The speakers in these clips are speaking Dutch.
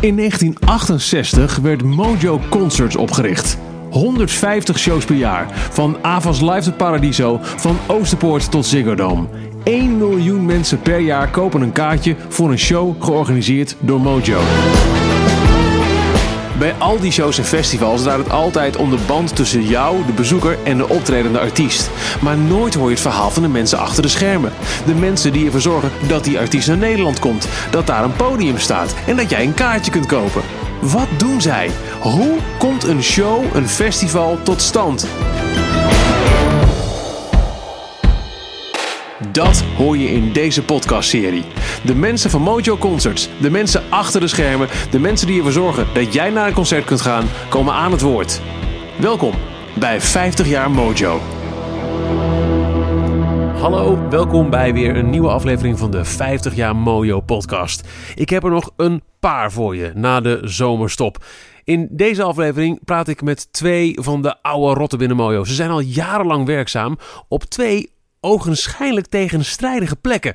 In 1968 werd Mojo Concerts opgericht. 150 shows per jaar. Van Avas Live tot Paradiso, van Oosterpoort tot Ziggo Dome. 1 miljoen mensen per jaar kopen een kaartje voor een show georganiseerd door Mojo. Bij al die shows en festivals draait het altijd om de band tussen jou, de bezoeker en de optredende artiest. Maar nooit hoor je het verhaal van de mensen achter de schermen. De mensen die ervoor zorgen dat die artiest naar Nederland komt, dat daar een podium staat en dat jij een kaartje kunt kopen. Wat doen zij? Hoe komt een show, een festival tot stand? Dat hoor je in deze podcastserie. De mensen van Mojo Concerts, de mensen achter de schermen, de mensen die ervoor zorgen dat jij naar een concert kunt gaan, komen aan het woord. Welkom bij 50 jaar Mojo. Hallo, welkom bij weer een nieuwe aflevering van de 50 jaar Mojo podcast. Ik heb er nog een paar voor je na de zomerstop. In deze aflevering praat ik met twee van de oude rotten binnen Mojo. Ze zijn al jarenlang werkzaam op twee ogenschijnlijk tegenstrijdige plekken.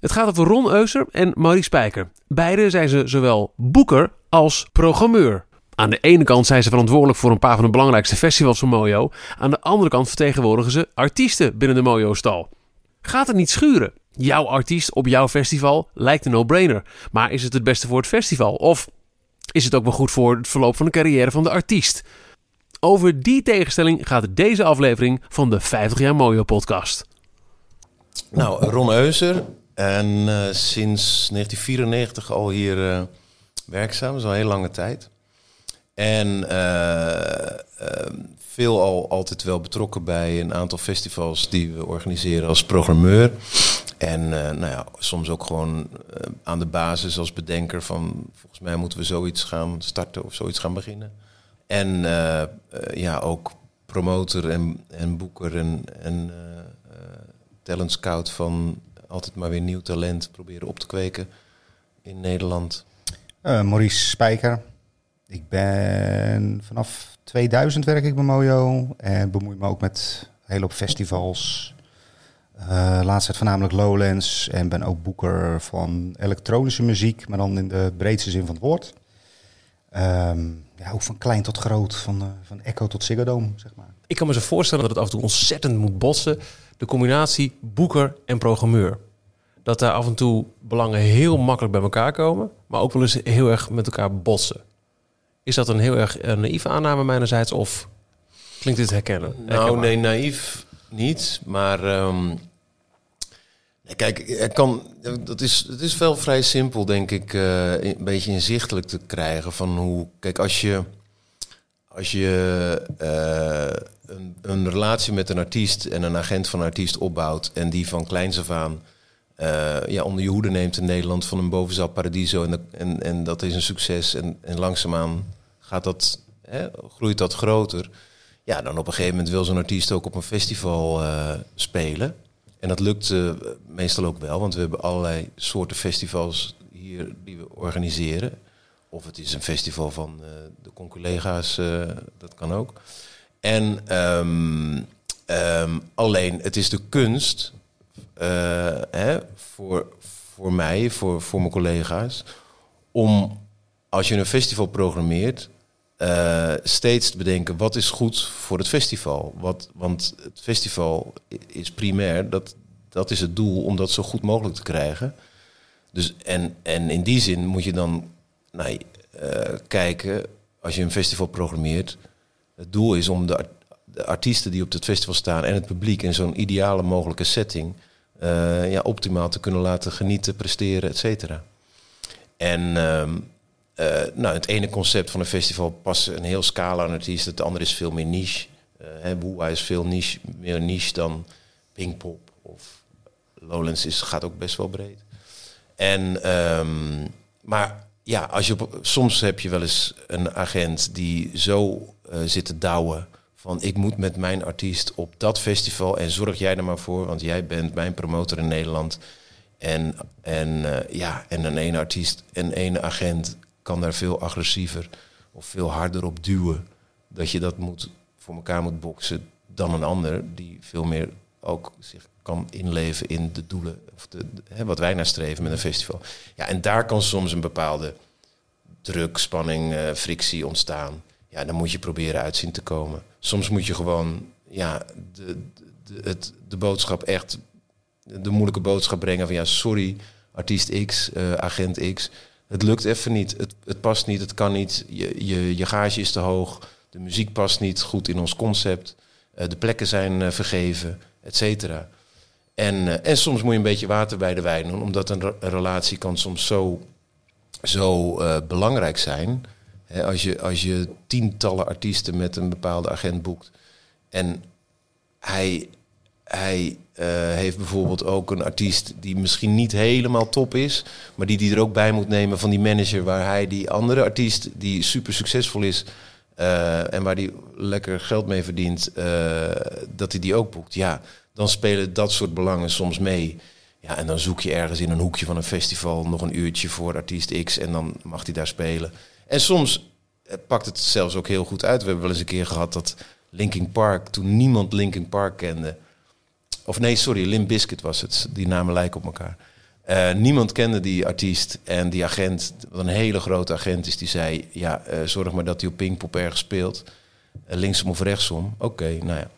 Het gaat over Ron Euser en Maurice Spijker. Beide zijn ze zowel boeker als programmeur. Aan de ene kant zijn ze verantwoordelijk voor een paar van de belangrijkste festivals van Mojo. Aan de andere kant vertegenwoordigen ze artiesten binnen de Mojo-stal. Gaat het niet schuren? Jouw artiest op jouw festival lijkt een no-brainer. Maar is het het beste voor het festival? Of is het ook wel goed voor het verloop van de carrière van de artiest? Over die tegenstelling gaat deze aflevering van de 50 jaar Mojo podcast. Nou, Ron Euser. En uh, sinds 1994 al hier uh, werkzaam. Dat is al een hele lange tijd. En uh, veel al altijd wel betrokken bij een aantal festivals die we organiseren als programmeur. En nou ja, soms ook gewoon aan de basis als bedenker van... volgens mij moeten we zoiets gaan starten of zoiets gaan beginnen. En ja, ook promotor en, en boeker en... en talent scout van altijd maar weer nieuw talent proberen op te kweken in Nederland? Uh, Maurice Spijker. Ik ben vanaf 2000 werk ik bij Mojo en bemoei me ook met hele hoop festivals. Uh, laatst het voornamelijk Lowlands en ben ook boeker van elektronische muziek, maar dan in de breedste zin van het woord. Um, ja, ook van klein tot groot, van, uh, van Echo tot Ziggo Dome, zeg maar. Ik kan me zo voorstellen dat het af en toe ontzettend moet botsen de combinatie boeker en programmeur. Dat daar af en toe belangen heel makkelijk bij elkaar komen, maar ook wel eens heel erg met elkaar botsen. Is dat een heel erg een naïeve aanname mijnerzijds of klinkt dit herkennen? Nou, nee, naïef niet, maar um, kijk, er kan, dat is, het is wel vrij simpel, denk ik, uh, een beetje inzichtelijk te krijgen van hoe, kijk, als je als je uh, een, een, relatie met een artiest en een agent van een artiest opbouwt en die van kleins af aan uh, ja, onder je hoede neemt in Nederland van een bovenzaal Paradiso en, en, en dat is een succes en, en langzaamaan gaat dat, hè, groeit dat groter. Ja, dan op een gegeven moment wil zo'n artiest ook op een festival spelen. En dat lukt meestal ook wel, want we hebben allerlei soorten festivals hier die we organiseren. Of het is een festival van uh, de conculega's, uh, dat kan ook. En um, um, alleen, het is de kunst hè, voor, voor mij, voor, voor mijn collega's, om als je een festival programmeert, steeds te bedenken wat is goed voor het festival. Wat, want het festival is primair, dat, dat is het doel om dat zo goed mogelijk te krijgen. Dus, en, en in die zin moet je dan nou, uh, kijken, als je een festival programmeert, het doel is om de, artiesten die op het festival staan en het publiek in zo'n ideale mogelijke setting uh, ja, optimaal te kunnen laten genieten, presteren, et cetera. En uh, nou, het ene concept van een festival past een heel scala aan artiesten, het andere is veel meer niche. Uh, is veel niche, meer niche dan Pinkpop of Lowlands is, gaat ook best wel breed. En, um, maar ja, als je soms heb je wel eens een agent die zo uh, zit te douwen van ik moet met mijn artiest op dat festival en zorg jij er maar voor, want jij bent mijn promotor in Nederland. En, en uh, ja, en een ene artiest en ene agent kan daar veel agressiever of veel harder op duwen. Dat je dat moet, voor elkaar moet boksen dan een ander die veel meer ook zich kan inleven in de doelen, of de, hè, wat wij naar streven met een festival. Ja, en daar kan soms een bepaalde druk, spanning, eh, frictie ontstaan. Ja, dan moet je proberen uitzien te komen. Soms moet je gewoon ja, de, de, het, de boodschap echt, de moeilijke boodschap brengen van ja, sorry, artiest X, eh, agent X. Het lukt even niet. Het, het past niet, het kan niet. Je, je, je gage is te hoog. De muziek past niet goed in ons concept. Eh, de plekken zijn eh, vergeven, et cetera. En, eh, en soms moet je een beetje water bij de wijn doen, omdat een, re- een relatie kan soms zo, zo belangrijk zijn. Als, je, als je tientallen artiesten met een bepaalde agent boekt en hij, hij eh, heeft bijvoorbeeld ook een artiest die misschien niet helemaal top is, maar die die er ook bij moet nemen van die manager waar hij die andere artiest die super succesvol is eh, en waar die lekker geld mee verdient, eh, dat hij die ook boekt. Ja, dan spelen dat soort belangen soms mee. Ja, en dan zoek je ergens in een hoekje van een festival nog een uurtje voor artiest X en dan mag hij daar spelen. En soms pakt het zelfs ook heel goed uit. We hebben wel eens een keer gehad dat Linkin Park, toen niemand Linkin Park kende, of nee, sorry, Limp Bizkit was het. Die namen lijken op elkaar. Eh, niemand kende die artiest en die agent, wat een hele grote agent is, die zei: Ja, eh, zorg maar dat hij op Pinkpop ergens speelt. Eh, linksom of rechtsom. Oké, nou ja,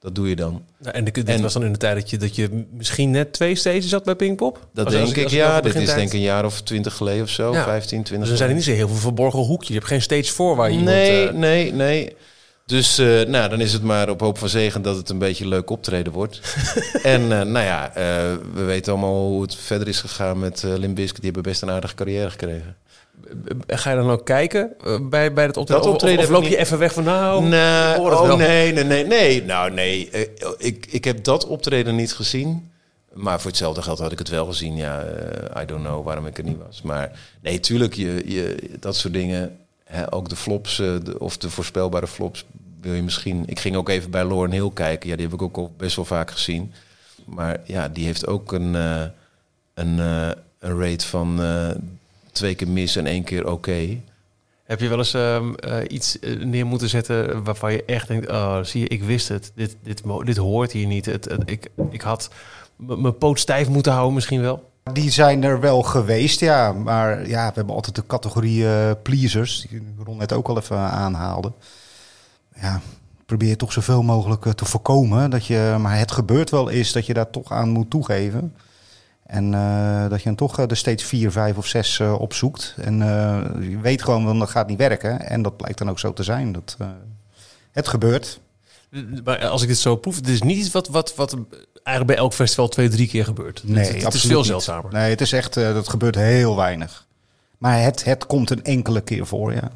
dat doe je dan. Nou, en dit En- was dan in de tijd dat je, dat je misschien net twee stages had bij Pinkpop? Dat Als- denk als ik, ja. Dit is denk ik een jaar of twintig geleden of zo. Ja. 15, 20 Dus er zijn er niet zo heel veel verborgen hoekjes. Je hebt geen stage voor waar je Nee, iemand... nee, nee. Dus eh, nou, dan is het maar op hoop van zegen dat het een beetje een leuk optreden wordt. en eh, nou ja, eh, we weten allemaal hoe het verder is gegaan met uh, Limp Bizkit. Die hebben best een aardige carrière gekregen. Ga je dan ook kijken bij, bij het optreden? Dat optreden of, loop je even weg van nou... oh, nee, nee, nee, nee. Nou, nee. Ik, ik heb dat optreden niet gezien. Maar voor hetzelfde geld had ik het wel gezien. Ja, I don't know waarom ik er niet was. Maar nee, tuurlijk, je, je, dat soort dingen. Ook de flops, eh, of de voorspelbare flops, wil je misschien... Ik ging ook even bij Lauren Hill kijken. Ja, die heb ik ook al best wel vaak gezien. Maar ja, die heeft ook een, eh, een, eh, een rate van twee keer mis en één keer oké. Heb je wel eens ehm, eh, iets neer moeten zetten waarvan je echt denkt... Oh, zie je, ik wist het. Dit, dit, dit hoort hier niet. Het, ik, ik had mijn poot stijf moeten houden misschien wel. Die zijn er wel geweest, ja. Maar ja, we hebben altijd de categorie eh, pleasers, die Ron net ook al even aanhaalde. Ja, probeer toch zoveel mogelijk eh, te voorkomen. Dat je, maar het gebeurt wel eens dat je daar toch aan moet toegeven. En eh, dat je dan toch de steeds vier, vijf of zes eh, opzoekt. En je weet gewoon, dat gaat niet werken. En dat blijkt dan ook zo te zijn. Dat, het gebeurt. Maar als ik dit zo proef, het is niet iets wat, wat, wat eigenlijk bij elk festival twee, drie keer gebeurt. Nee, het, het is veel niet. zeldzamer. Nee, het is echt, eh, dat gebeurt heel weinig. Maar het, het komt een enkele keer voor, ja.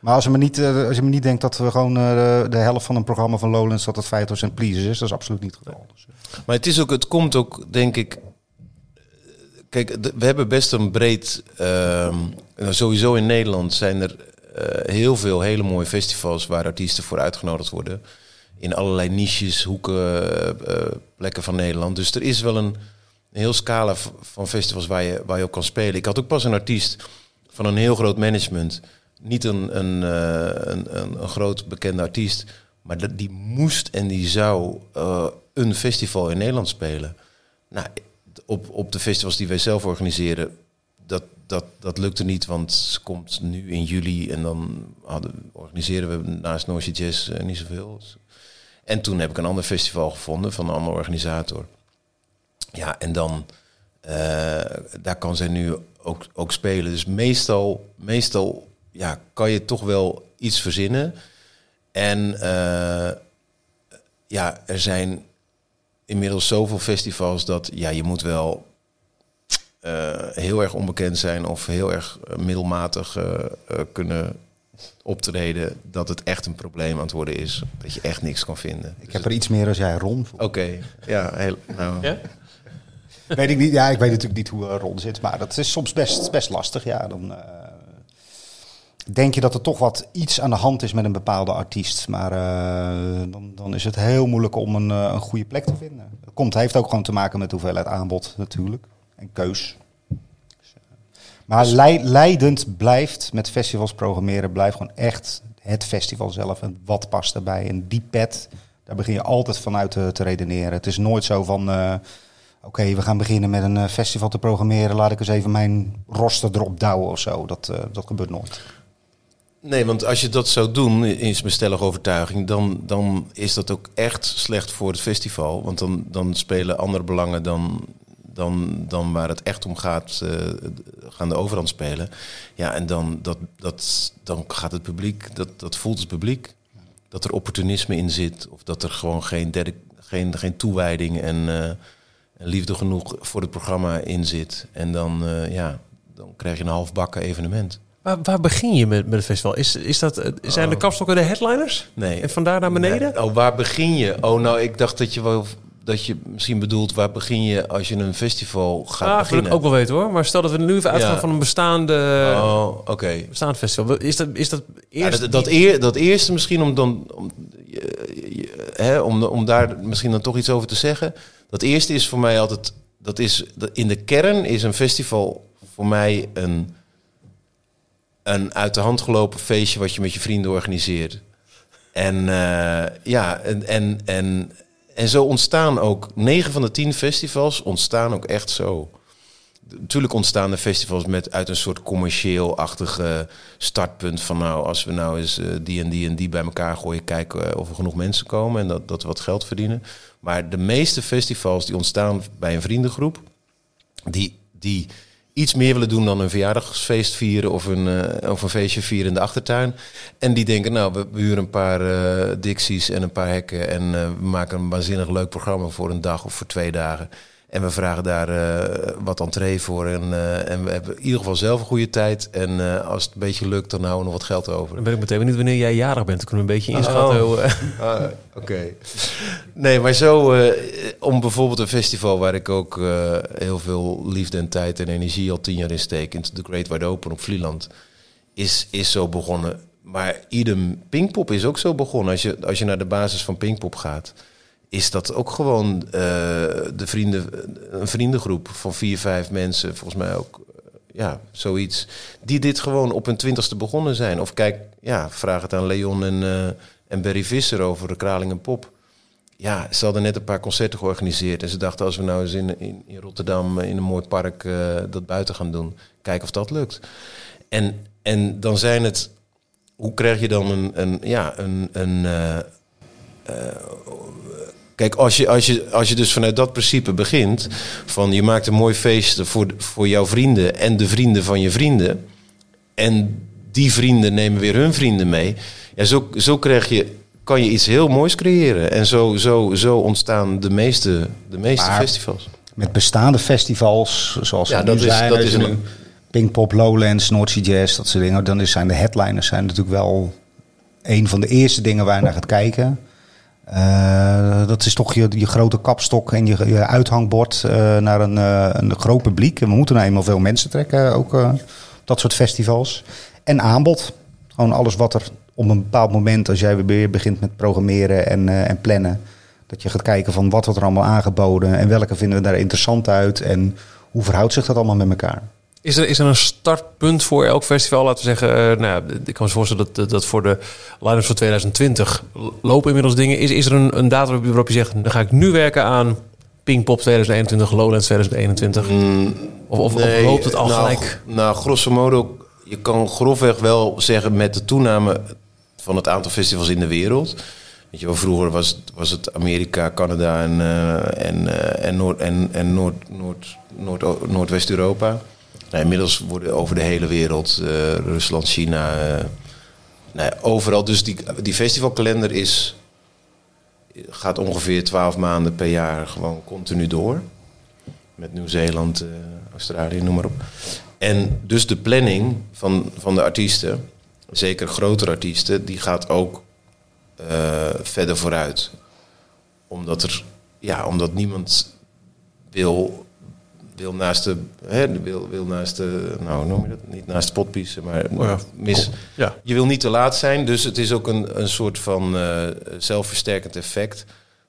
Maar als je me niet, eh, als je me niet denkt dat we gewoon eh, de, de helft van een programma van Lowlands dat het 5% pleasers is, dat is absoluut niet het geval. Dus, Maar het, is ook, het komt ook, denk ik. Kijk, we hebben best een breed. ehm, nou, sowieso in Nederland zijn er eh, heel veel hele mooie festivals waar artiesten voor uitgenodigd worden. In allerlei niches, hoeken, eh, eh, plekken van Nederland. Dus er is wel een, heel scala van festivals waar je, waar je op kan spelen. Ik had ook pas een artiest van een heel groot management. Niet een, een, eh, een, een, een groot bekende artiest. Maar dat, die moest en die zou een festival in Nederland spelen. Nou, op, op de festivals die wij zelf organiseren, dat, dat, dat lukte niet, want ze komt nu in juli en dan hadden, organiseren we naast Noisy Jazz niet zoveel. En toen heb ik een ander festival gevonden van een andere organisator. Ja, en dan, eh, daar kan zij nu ook, ook spelen. Dus meestal, meestal ja, kan je toch wel iets verzinnen. En eh, ja, er zijn inmiddels zoveel festivals dat ja, je moet wel eh, heel erg onbekend zijn of heel erg middelmatig kunnen optreden dat het echt een probleem aan het worden is. Dat je echt niks kan vinden. ik heb er iets meer als jij, Ron. Oké, ja, heel, nou, Ja? Weet ik niet. Ja, ik weet natuurlijk niet hoe eh, Ron zit, maar dat is soms best, best lastig. Ja, dan eh, denk je dat er toch wat iets aan de hand is met een bepaalde artiest, maar eh, dan, dan is het heel moeilijk om een, een goede plek te vinden. Dat komt, heeft ook gewoon te maken met hoeveelheid aanbod natuurlijk en keus. Dus, maar lei- leidend blijft met festivals programmeren, blijft gewoon echt het festival zelf en wat past erbij. En die pet, daar begin je altijd vanuit te, te redeneren. Het is nooit zo van. eh, oké, we gaan beginnen met een eh, festival te programmeren. Laat ik eens even mijn roster erop douwen of zo. Dat, eh, dat gebeurt nooit. Nee, want als je dat zou doen, is mijn stellige overtuiging, dan, dan is dat ook echt slecht voor het festival. Want dan, dan spelen andere belangen dan, dan, dan waar het echt om gaat, eh, gaan de overhand spelen. Ja, en dan, dat, dat, dan gaat het publiek, dat, dat voelt het publiek. Dat er opportunisme in zit, of dat er gewoon geen, derde, geen, geen toewijding en, eh, en liefde genoeg voor het programma in zit. En dan, eh, ja, dan krijg je een halfbakken evenement. Waar, waar begin je met, met het festival? Is, is dat, zijn de Oh. kapstokken de headliners? Nee. En vandaar naar beneden? Nee. Oh, waar begin je? Oh, nou, ik dacht dat je wel dat je misschien bedoelt waar begin je als je een festival gaat Ah, beginnen. ik ook wel weten hoor. Maar stel dat we nu even uitgaan Ja. van een bestaande, Oh, oké. bestaand festival. Is dat, is dat Ja, eerst... dat, dat, eer, dat eerste misschien om dan om, hè, om, om daar misschien dan toch iets over te zeggen. Dat eerste is voor mij altijd dat is dat in de kern is een festival voor mij een een uit de hand gelopen feestje wat je met je vrienden organiseert. En eh, ja, en, en, en, en zo ontstaan ook 9 van de 10 festivals ontstaan ook echt zo. Natuurlijk ontstaan de festivals met uit een soort commercieel-achtige startpunt van nou, als we nou eens eh, die en die en die bij elkaar gooien, kijken of er genoeg mensen komen en dat, dat we wat geld verdienen. Maar de meeste festivals die ontstaan bij een vriendengroep, die, die iets meer willen doen dan een verjaardagsfeest vieren of een, eh, of een feestje vieren in de achtertuin. En die denken, nou, we, huren een paar dixies en een paar hekken en eh, we maken een waanzinnig leuk programma voor een dag of voor twee dagen. En we vragen daar eh, wat entree voor. En, eh, en we hebben in ieder geval zelf een goede tijd. En eh, als het een beetje lukt, dan houden we nog wat geld over. Dan ben ik meteen benieuwd wanneer jij jarig bent. Dan kunnen we een beetje inschatten. Oh. eh, Ah, Oké. Nee, maar zo om bijvoorbeeld een festival waar ik ook heel veel liefde en tijd en energie al tien jaar in steek, in The Great Wide Open op Vlieland, is, is zo begonnen. Maar idem Pinkpop is ook zo begonnen. Als je, als je naar de basis van Pinkpop gaat, is dat ook gewoon eh, de vrienden, een vriendengroep van vier, vijf mensen, volgens mij ook ja, zoiets. Die dit gewoon op hun twintigste begonnen zijn. Of kijk, ja, vraag het aan Leon en, eh, en Barry Visser over de Kraling en Pop. Ja, ze hadden net een paar concerten georganiseerd. En ze dachten, als we nou eens in, in, in Rotterdam eh, in een mooi park eh, dat buiten gaan doen. Kijken of dat lukt. En, en dan zijn het... Hoe krijg je dan een, een, ja, een, een eh, eh, Kijk, als je, als, je, als je dus vanuit dat principe begint, van je maakt een mooi feest voor, voor jouw vrienden en de vrienden van je vrienden, en die vrienden nemen weer hun vrienden mee, ja, zo, zo krijg je, kan je iets heel moois creëren. En zo, zo, zo ontstaan de meeste, de meeste Maar- festivals. Met bestaande festivals, zoals Ja, dat nu is- zijn, dat is een- Pinkpop, Lowlands, North Sea Jazz, dat soort dingen. Dan zijn de headliners zijn natuurlijk wel een van de eerste dingen waar je naar gaat kijken. Eh, dat is toch je, grote kapstok en je, uithangbord eh, naar een, eh, een groot publiek. We moeten nou eenmaal veel mensen trekken, ook dat soort festivals. En aanbod. Gewoon alles wat er op een bepaald moment, als jij weer begint met programmeren en, en plannen, dat je gaat kijken van wat wordt er allemaal aangeboden en welke vinden we daar interessant uit en hoe verhoudt zich dat allemaal met elkaar. Is er, is er een startpunt voor elk festival? Laten we zeggen, eh, nou, ja, ik kan me voorstellen dat, dat, voor de line van 2020 lopen inmiddels dingen. Is, is er een, een datum waarop je- zegt, dan ga ik nu werken aan Pinkpop 2021, Lowlands 2021? Of, of, of Nee, loopt het al nou, gelijk? Nou, grosso modo, je kan grofweg wel zeggen met de toename van het aantal festivals in de wereld. Weet je wel, vroeger was het, was het Amerika, Canada en, eh, en, eh, en, Noord, en, en Noord, Noord, Noord, Noordwest-Europa. Nou, inmiddels worden over de hele wereld, eh, Rusland, China, eh, nou overal. Dus die, die festivalkalender is, gaat ongeveer 12 maanden per jaar gewoon continu door. Met Nieuw-Zeeland, eh, Australië, noem maar op. En dus de planning van, van de artiesten, zeker grotere artiesten, die gaat ook verder vooruit. Omdat er, ja, omdat niemand wil, wil naast de, hè, wil, wil naast de, nou noem je dat, niet naast de potpiezen, maar Oh ja, mis, Ja. je wil niet te laat zijn, dus het is ook een, een soort van eh, zelfversterkend effect.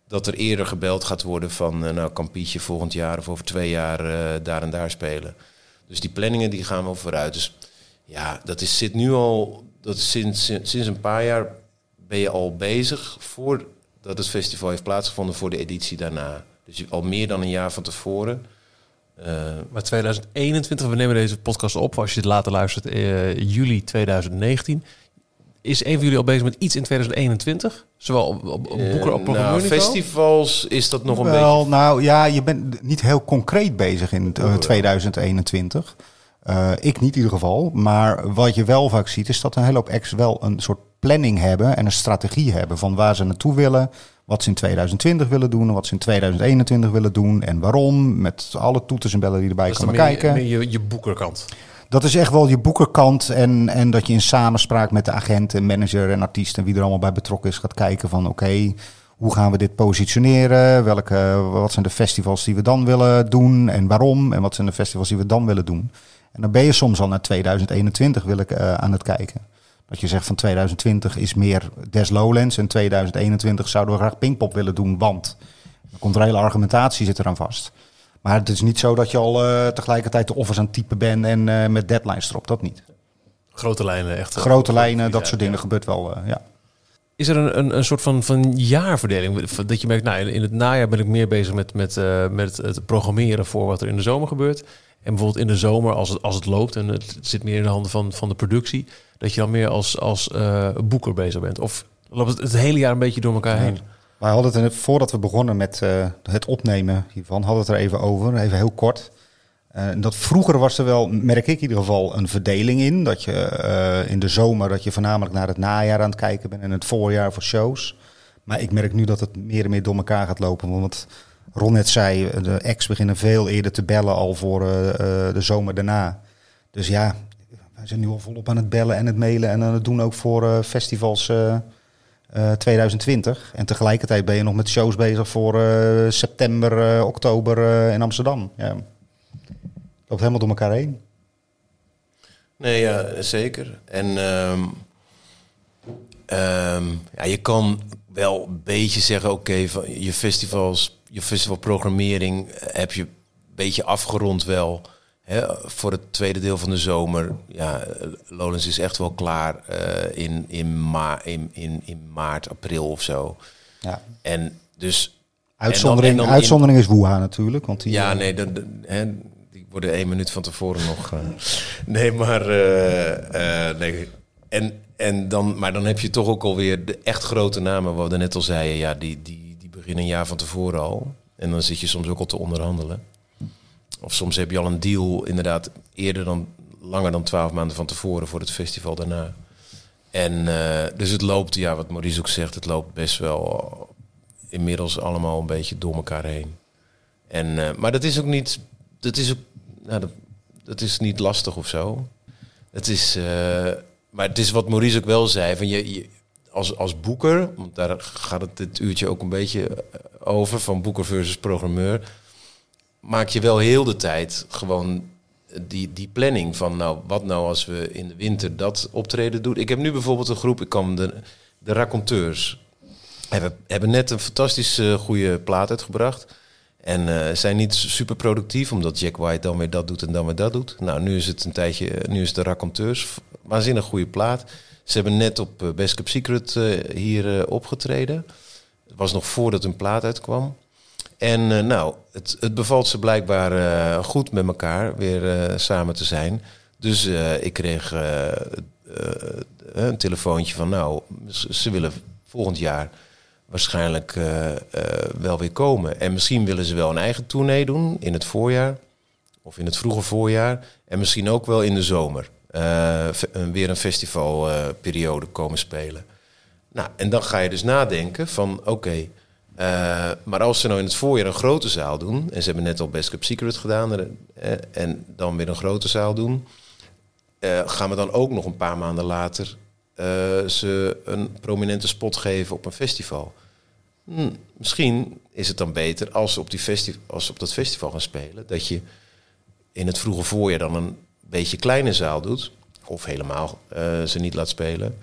Dat er eerder gebeld gaat worden van, eh, nou kan Pietje volgend jaar of over twee jaar eh, daar en daar spelen. Dus die planningen die gaan wel vooruit. Dus ja, dat is, zit nu al, dat is sinds, sinds een paar jaar ben je al bezig voordat het festival heeft plaatsgevonden voor de editie daarna. Dus al meer dan een jaar van tevoren. Eh, Maar 2021, we nemen deze podcast op, als je het later luistert, eh, juli 2019. Is een van jullie al bezig met iets in 2021? Zowel op, op, op eh, boeker op nou, festivals is dat nog een Wel, beetje... nou ja, je bent niet heel concreet bezig in eh, 2021. Eh, ik niet in ieder geval. Maar wat je wel vaak ziet, is dat een hele hoop acts wel een soort planning hebben en een strategie hebben van waar ze naartoe willen. Wat ze in 2020 willen doen en wat ze in 2021 willen doen en waarom. Met alle toeters en bellen die erbij komen meer, kijken. meer je, je boekerkant. Dat is echt wel je boekerkant en, en dat je in samenspraak met de agent en manager en artiest en wie er allemaal bij betrokken is gaat kijken van oké, hoe gaan we dit positioneren? Welke, wat zijn de festivals die we dan willen doen en waarom? En wat zijn de festivals die we dan willen doen? En dan ben je soms al naar 2021 wil ik, eh, aan het kijken. Dat je zegt van 2020 is meer Des Lowlands en 2021 zouden we graag Pinkpop willen doen, want komt er hele argumentatie zit eraan vast. Maar het is niet zo dat je al eh, tegelijkertijd de offers aan het typen bent en eh, met deadlines erop. Dat niet. Grote lijnen, echt. eh, Grote lijnen, dat soort dingen gebeurt wel. eh, ja. Is er een, een, een soort van, van jaarverdeling? Dat je merkt, nou, in, in het najaar ben ik meer bezig met, met, eh, met het programmeren voor wat er in de zomer gebeurt. En bijvoorbeeld in de zomer, als het, als het loopt en het zit meer in de handen van, van de productie, dat je dan meer als, als eh, boeker bezig bent. Of loopt het het hele jaar een beetje door elkaar heen? Wij hadden het er, voordat we begonnen met eh, het opnemen hiervan, hadden we het er even over, even heel kort. Eh, dat vroeger was er wel, merk ik in ieder geval, een verdeling in. Dat je in de zomer dat je voornamelijk naar het najaar aan het kijken bent en het voorjaar voor shows. Maar ik merk nu dat het meer en meer door elkaar gaat lopen. Want Ron net zei, de ex beginnen veel eerder te bellen al voor eh, eh, de zomer daarna. Dus ja, wij zijn nu al volop aan het bellen en het mailen en aan het doen ook voor eh, festivals eh, eh, 2020. En tegelijkertijd ben je nog met shows bezig voor september, oktober in Amsterdam. Ja. Loopt helemaal door elkaar heen. Nee, ja, zeker. En ehm, ehm, ja, je kan wel een beetje zeggen, oké, van je festivals, je festivalprogrammering heb je een beetje afgerond wel. Hè, voor het tweede deel van de zomer. Ja, Lowlands is echt wel klaar eh, in, in, ma in, in, in maart, april of zo. Ja. En dus Uitzondering, en dan in- uitzondering is Wuha natuurlijk. Want die, ja, eh, nee, dan, hè, die worden één minuut van tevoren nog. eh, nee, maar. nee. En, en dan, maar dan heb je toch ook alweer de echt grote namen, wat we net al zeiden. Ja, die, die, beginnen een jaar van tevoren al. En dan zit je soms ook al te onderhandelen. Of soms heb je al een deal, inderdaad, eerder dan langer dan twaalf maanden van tevoren voor het festival daarna. En eh, dus het loopt, ja, wat Maurice ook zegt, het loopt best wel inmiddels allemaal een beetje door elkaar heen. En, eh, maar dat is ook niet, dat is ook, nou, dat, dat is niet lastig of zo. Het is, eh, maar het is wat Maurice ook wel zei, van je, je als, als boeker, want daar gaat het dit uurtje ook een beetje eh, over, van boeker versus programmeur, maak je wel heel de tijd gewoon die, die planning van, nou, wat nou als we in de winter dat optreden doen. Ik heb nu bijvoorbeeld een groep, ik kan de, de raconteurs, hebben, hebben net een fantastisch eh, goede plaat uitgebracht. En eh, zijn niet super productief, omdat Jack White dan weer dat doet en dan weer dat doet. Nou, nu is het een tijdje, nu is de raconteurs. Waanzinnig goede plaat. Ze hebben net op eh, Best Kept Secret eh, hier eh, opgetreden. Het was nog voordat hun plaat uitkwam. En nou, het, het bevalt ze blijkbaar goed met elkaar weer samen te zijn. Dus ik kreeg een telefoontje van, nou, ze willen volgend jaar waarschijnlijk wel weer komen. En misschien willen ze wel een eigen tournee doen in het voorjaar of in het vroege voorjaar. En misschien ook wel in de zomer. Eh, weer een festivalperiode komen spelen. Nou, en dan ga je dus nadenken van oké, eh, maar als ze nou in het voorjaar een grote zaal doen, en ze hebben net al Best Kept Secret gedaan, eh, en dan weer een grote zaal doen, gaan we dan ook nog een paar maanden later ze een prominente spot geven op een festival. Hm, misschien is het dan beter als ze, op die festi als ze op dat festival gaan spelen, dat je in het vroege voorjaar dan een beetje kleine zaal doet, of helemaal eh, ze niet laat spelen,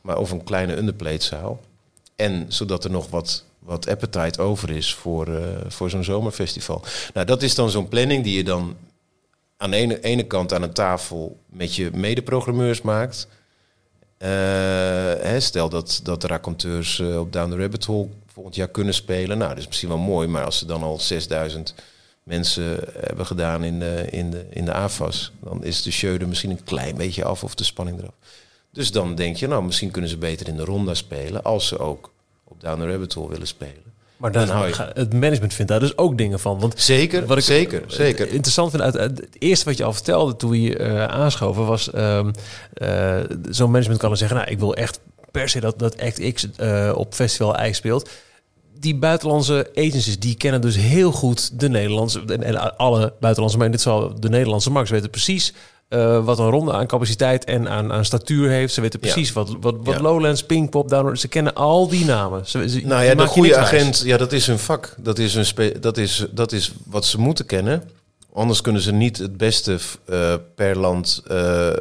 maar of een kleine underplayzaal. En zodat er nog wat, wat appetite over is voor, eh, voor zo'n zomerfestival. Nou, dat is dan zo'n planning die je dan aan de ene, ene kant aan een tafel met je medeprogrammeurs maakt. Eh, hè, stel dat, dat de raconteurs op Down the Rabbit Hole volgend jaar kunnen spelen. Nou, dat is misschien wel mooi, maar als ze dan al 6000 mensen hebben gedaan in de, in de, in de AFAS, dan is de show er misschien een klein beetje af of de spanning eraf. Dus dan denk je, nou, misschien kunnen ze beter in de ronda spelen als ze ook op Down the Rabbit Hole willen spelen. Maar dan Dan je- het management vindt daar dus ook dingen van. Want Zeker, Wat ik- zeker, zeker. interessant vind, uit, het eerste wat je al vertelde toen we hier eh, aanschoven, was ehm, eh, zo'n management kan dan zeggen, nou, ik wil echt per se dat, dat Act X eh, op Festival IJs speelt. Die buitenlandse agencies, die kennen dus heel goed de Nederlandse, en, en alle buitenlandse, maar in dit geval de Nederlandse markt. Ze weten precies eh, wat een ronde aan capaciteit en aan, aan statuur heeft. Ze weten precies wat, wat, wat Ja. Lowlands, Pinkpop, Download, ze kennen al die namen. Ze, ze, Nou ja, de goede agent, ja, dat is hun vak. Dat is, hun spe- dat, is, dat is wat ze moeten kennen. Anders kunnen ze niet het beste eh, per land eh,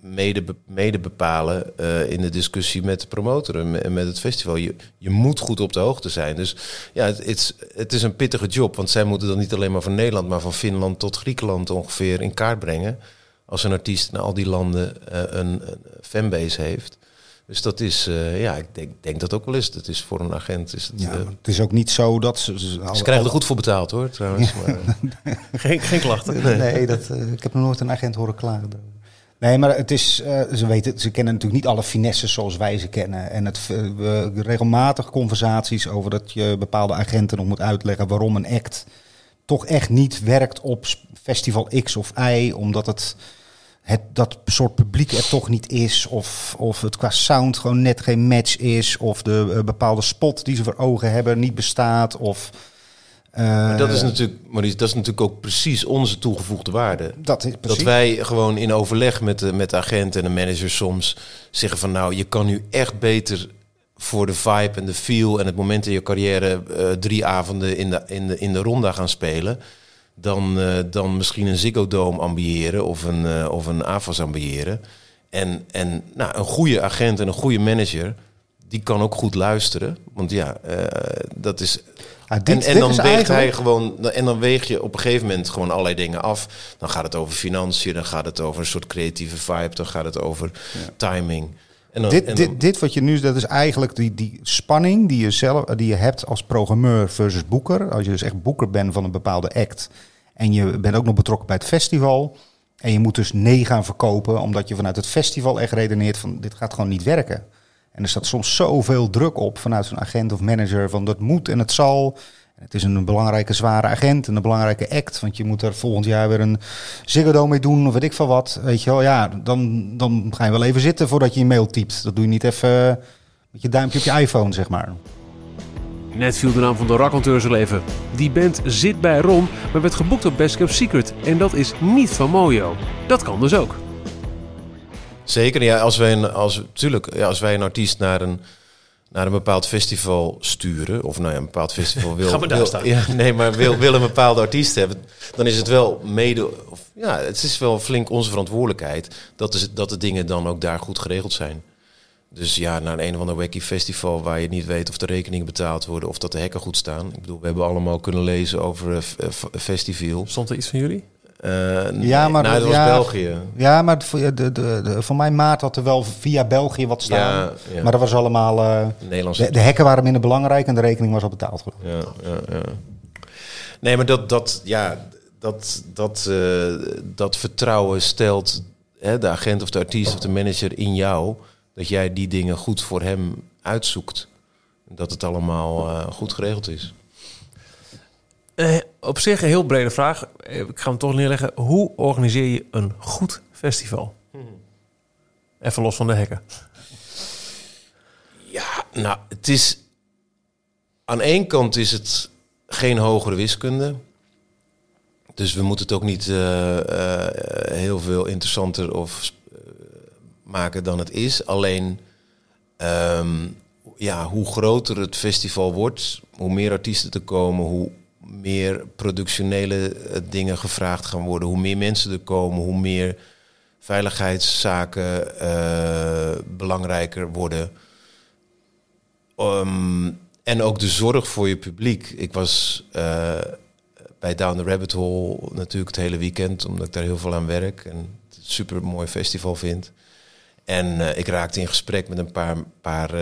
mede, mede bepalen eh, in de discussie met de promotor en me- en met het festival. Je, je moet goed op de hoogte zijn. Dus ja, het, is, het is een pittige job. Want zij moeten dan niet alleen maar van Nederland, maar van Finland tot Griekenland ongeveer in kaart brengen. Als een artiest in al die landen een, een fanbase heeft. Dus dat is, eh, ja, ik denk, denk dat ook wel is. Dat is voor een agent. Is het, Ja, eh, het is ook niet zo dat ze... ze, ze krijgen er goed voor betaald hoor, trouwens. Maar, Geen, geen klachten. Nee, dat, eh, ik heb nog nooit een agent horen klagen. Nee, maar het is, eh, ze, weten, ze kennen natuurlijk niet alle finesses zoals wij ze kennen. En het, eh, we regelmatig conversaties over dat je bepaalde agenten nog moet uitleggen waarom een act toch echt niet werkt op festival X of Y, omdat het, het dat soort publiek er toch niet is, of, of het qua sound gewoon net geen match is, of de eh, bepaalde spot die ze voor ogen hebben niet bestaat, of... maar dat is eh, natuurlijk, Maurice, dat is natuurlijk ook precies onze toegevoegde waarde. dat is Dat precies. wij gewoon in overleg met de, met de agent en de manager soms zeggen van nou, je kan nu echt beter voor de vibe en de feel en het moment in je carrière eh, drie avonden in de, in, de, in de ronda gaan spelen. Dan, eh, dan misschien een Ziggo Dome ambiëren of een, eh, of een AFAS ambiëren. En, en nou, een goede agent en een goede manager, die kan ook goed luisteren. Want ja, eh, dat is Ah, dit- en, en dit dan is weegt eigenlijk- hij gewoon. En dan weeg je op een gegeven moment gewoon allerlei dingen af. Dan gaat het over financiën, dan gaat het over een soort creatieve vibe, dan gaat het over timing. En dan, dit, en dit, dit wat je nu, dat is eigenlijk die, die spanning die je zelf die je hebt als programmeur versus boeker. Als je dus echt boeker bent van een bepaalde act. En je bent ook nog betrokken bij het festival. En je moet dus nee gaan verkopen, omdat je vanuit het festival echt redeneert van dit gaat gewoon niet werken. En er staat soms zoveel druk op vanuit zo'n agent of manager van dat moet en het zal. Het is een belangrijke zware agent en een belangrijke act, want je moet er volgend jaar weer een Ziggo mee doen of weet ik veel wat. Weet je wel, ja, dan, dan ga je wel even zitten voordat je een mail typt. Dat doe je niet even met je duimpje op je iPhone, zeg maar. Net viel de naam van de raconteurs al even. Die band zit bij Ron, maar werd geboekt op Best Kept Secret. En dat is niet van Mojo. Dat kan dus ook. Zeker, ja, als wij een, als, tuurlijk, ja, als wij een artiest naar een, naar een bepaald festival sturen, of nou ja, een bepaald festival wil, Ga maar daar wil- staan. Ja, nee, maar wil, wil een bepaalde artiest hebben, dan is het wel mede, of, ja, het is wel flink onze verantwoordelijkheid dat, is, dat de dingen dan ook daar goed geregeld zijn. Dus ja, naar een of ander wacky festival waar je niet weet of de rekeningen betaald worden of dat de hekken goed staan. Ik bedoel, we hebben allemaal kunnen lezen over eh, f- eh, f- festival. Stond er iets van jullie? Eh, Ja, maar nou, dat was ja, België. Ja, maar voor, de, de, de, voor mijn maat had er wel via België wat staan. Ja, ja. Maar dat was allemaal... eh, Nederlandse de, de hekken waren minder belangrijk en de rekening was al betaald. Ja, ja, ja. Nee, maar dat, dat, ja, dat, dat, eh, dat vertrouwen stelt hè, de agent of de artiest of de manager in jou. Dat jij die dingen goed voor hem uitzoekt. Dat het allemaal eh, goed geregeld is. Op zich een heel brede vraag. Eh, Ik ga hem toch neerleggen. Hoe organiseer je een goed festival? Even los van de hekken. Ja, nou, het is. Aan één kant is het geen hogere wiskunde. Dus we moeten het ook niet eh, eh, heel veel interessanter of maken dan het is. Alleen, ehm, ja, hoe groter het festival wordt, hoe meer artiesten er komen, hoe meer productionele eh, dingen gevraagd gaan worden, hoe meer mensen er komen, hoe meer veiligheidszaken eh, belangrijker worden. Ehm, en ook de zorg voor je publiek. Ik was eh, bij Down the Rabbit Hole natuurlijk het hele weekend, omdat ik daar heel veel aan werk en het super mooi festival vind. En ik raakte in gesprek met een paar, paar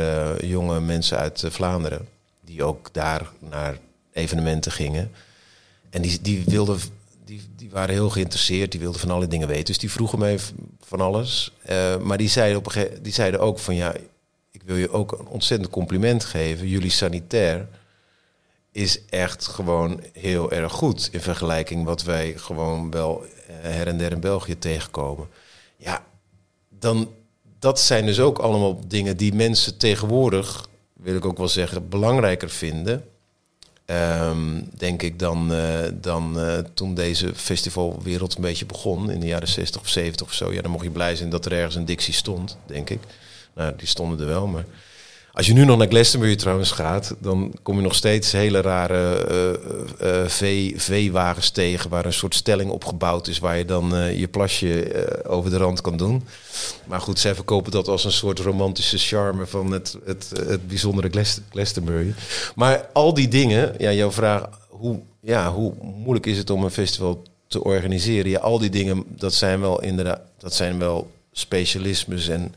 jonge mensen uit Vlaanderen. Die ook daar naar evenementen gingen. En die, die, wilden, die, die waren heel geïnteresseerd. Die wilden van alle dingen weten. Dus die vroegen mij van alles. Eh, maar die zeiden, op een die zeiden ook van ja, ik wil je ook een ontzettend compliment geven. Jullie sanitair is echt gewoon heel erg goed in vergelijking wat wij gewoon wel eh, her en der in België tegenkomen. Ja, dan dat zijn dus ook allemaal dingen die mensen tegenwoordig, wil ik ook wel zeggen, belangrijker vinden. Ehm, denk ik dan, eh, dan eh, toen deze festivalwereld een beetje begon in de jaren 60 of 70 of zo. Ja, dan mocht je blij zijn dat er ergens een Dixie stond, denk ik. Nou, die stonden er wel, maar als je nu nog naar Glastonbury trouwens gaat, dan kom je nog steeds hele rare eh, vee- veewagens tegen waar een soort stelling opgebouwd is waar je dan je plasje over de rand kan doen. Maar goed, zij verkopen dat als een soort romantische charme van het, het, het bijzondere Glas- Glastonbury. Maar al die dingen, ja, jouw vraag, hoe, ja, hoe moeilijk is het om een festival te organiseren? Ja, al die dingen, dat zijn wel inderdaad, dat zijn wel specialismes en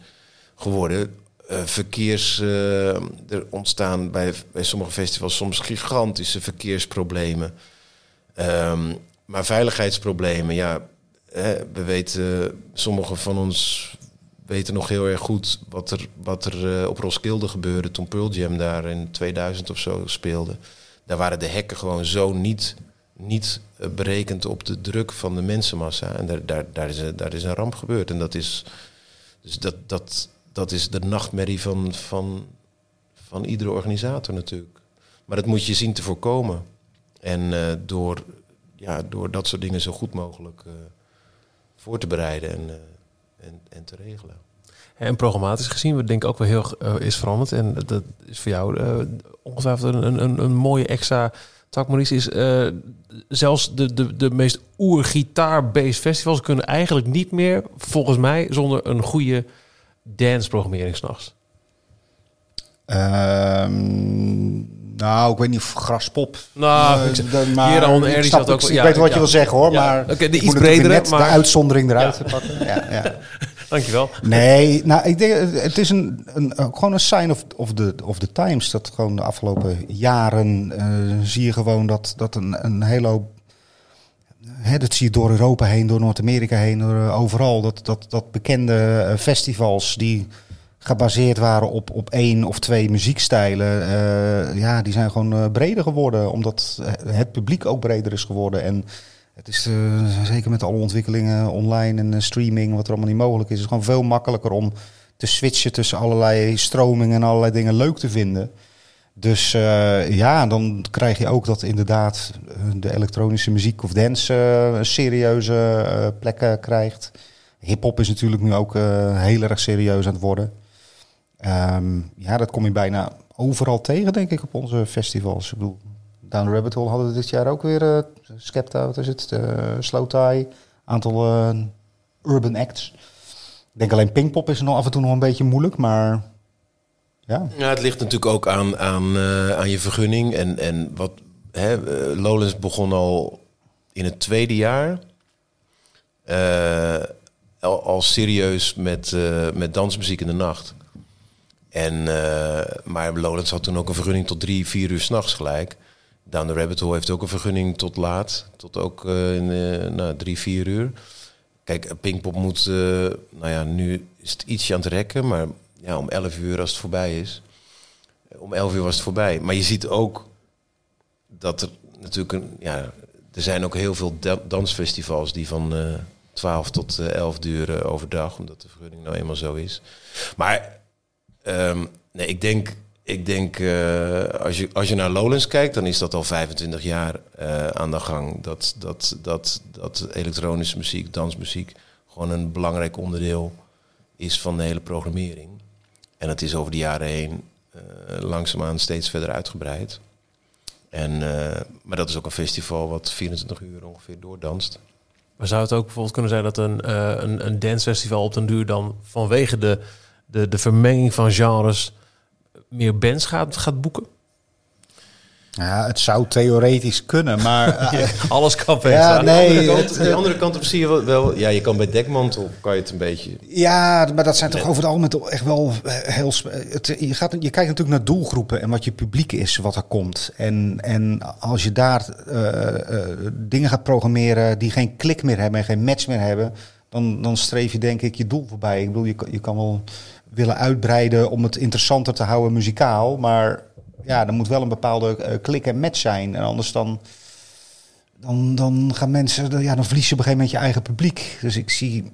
geworden. Eh, verkeers, eh, er ontstaan bij, bij sommige festivals soms gigantische verkeersproblemen. Ehm, maar veiligheidsproblemen, ja, we weten, sommigen van ons weten nog heel erg goed wat er, wat er eh, op Roskilde gebeurde toen Pearl Jam daar in 2000 of zo speelde. Daar waren de hekken gewoon zo niet, niet berekend op de druk van de mensenmassa. En daar, daar, daar, is, daar is een ramp gebeurd. En dat is, dus dat, dat, dat is de nachtmerrie van, van, van iedere organisator natuurlijk. Maar dat moet je zien te voorkomen. En eh, door, ja, door dat soort dingen zo goed mogelijk eh, voor te bereiden en, eh, en, en te regelen. En programmatisch gezien, wat denk ik ook wel heel is veranderd. En dat is voor jou ongetwijfeld een, een, een mooie extra tak, Maurice. Is zelfs de, de, de meest oer-gitaar-based festivals kunnen eigenlijk niet meer, volgens mij, zonder een goede dance-programmering s'nachts. Ehm, nou, ik weet niet of graspop. Nou, Eh, ik de- maar snap- ook- Ik, ja, weet wat ja. je wil zeggen hoor, Ja, maar oké, de ik iets bredere, net maar- de uitzondering eruit pakken. Ja, ja. Dankjewel. Nee, nou, ik denk, het is een, een, gewoon een sign of, of, the, of the times. Dat gewoon de afgelopen jaren eh, zie je gewoon dat, dat een, een hele hoop... Hè, dat zie je door Europa heen, door Noord-Amerika heen, door, eh, overal. Dat, dat, dat bekende eh, festivals die gebaseerd waren op, op één of twee muziekstijlen... eh, ja, die zijn gewoon breder geworden. Omdat het publiek ook breder is geworden. En het is zeker met alle ontwikkelingen online en streaming, wat er allemaal niet mogelijk is, is gewoon veel makkelijker om te switchen tussen allerlei stromingen en allerlei dingen leuk te vinden. Dus eh, ja, dan krijg je ook dat inderdaad eh, de elektronische muziek of dance eh, serieuze plekken krijgt. Hip-hop is natuurlijk nu ook heel erg serieus aan het worden. Ehm, ja, dat kom je bijna overal tegen, denk ik, op onze festivals. Ik bedoel, Down Rabbit Hole hadden we dit jaar ook weer Skepta, wat is het? Slow Tie, aantal urban acts. Ik denk alleen Pinkpop is nog af en toe nog een beetje moeilijk, maar ja. Het ligt natuurlijk ook aan, aan, uh, aan je vergunning. En, en wat hè, uh, Lowlands begon al in het tweede jaar. Uh, al, al, serieus met, met dansmuziek in de nacht. En, maar Lowlands had toen ook een vergunning tot drie, vier uur s'nachts gelijk. Down the Rabbit Hole heeft ook een vergunning tot laat. Tot ook in, nou, drie, vier uur. Kijk, Pinkpop moet... nou ja, nu is het ietsje aan het rekken, maar ja, om 11 uur als het voorbij is. Om 11 uur was het voorbij. Maar je ziet ook dat er natuurlijk een. Ja, er zijn ook heel veel dansfestivals die van uh, 12 tot uh, 11 duren overdag, omdat de vergunning nou eenmaal zo is. Maar um, nee, ik denk. Ik denk, als, je, als je naar Lowlands kijkt, dan is dat al 25 jaar aan de gang. Dat, dat, dat, dat elektronische muziek, dansmuziek, gewoon een belangrijk onderdeel is van de hele programmering. En het is over de jaren heen uh, langzaamaan steeds verder uitgebreid. En, uh, maar dat is ook een festival wat 24 uur ongeveer doordanst. Maar zou het ook bijvoorbeeld kunnen zijn dat een, uh, een, een dancefestival op den duur dan vanwege de, de, de vermenging van genres meer bands gaat, gaat boeken? Ja, het zou theoretisch kunnen, maar... eh, Alles kan ja, beter. nee. de andere kant, het- de andere kant op zie je wel. Ja, je kan bij dekmantel kan je het een beetje... Ja, maar dat zijn toch over het algemeen echt wel eh, heel. Het, je, gaat, je kijkt natuurlijk naar doelgroepen en wat je publiek is, wat er komt. En, en als je daar eh, eh, dingen gaat programmeren die geen klik meer hebben en geen match meer hebben, dan, dan streef je denk ik je doel voorbij. Ik bedoel, je, je kan wel willen uitbreiden om het interessanter te houden muzikaal, maar ja, er moet wel een bepaalde eh, klik en match zijn. En anders dan dan, dan gaan mensen, ja, dan verlies je op een gegeven moment je eigen publiek. Dus ik zie,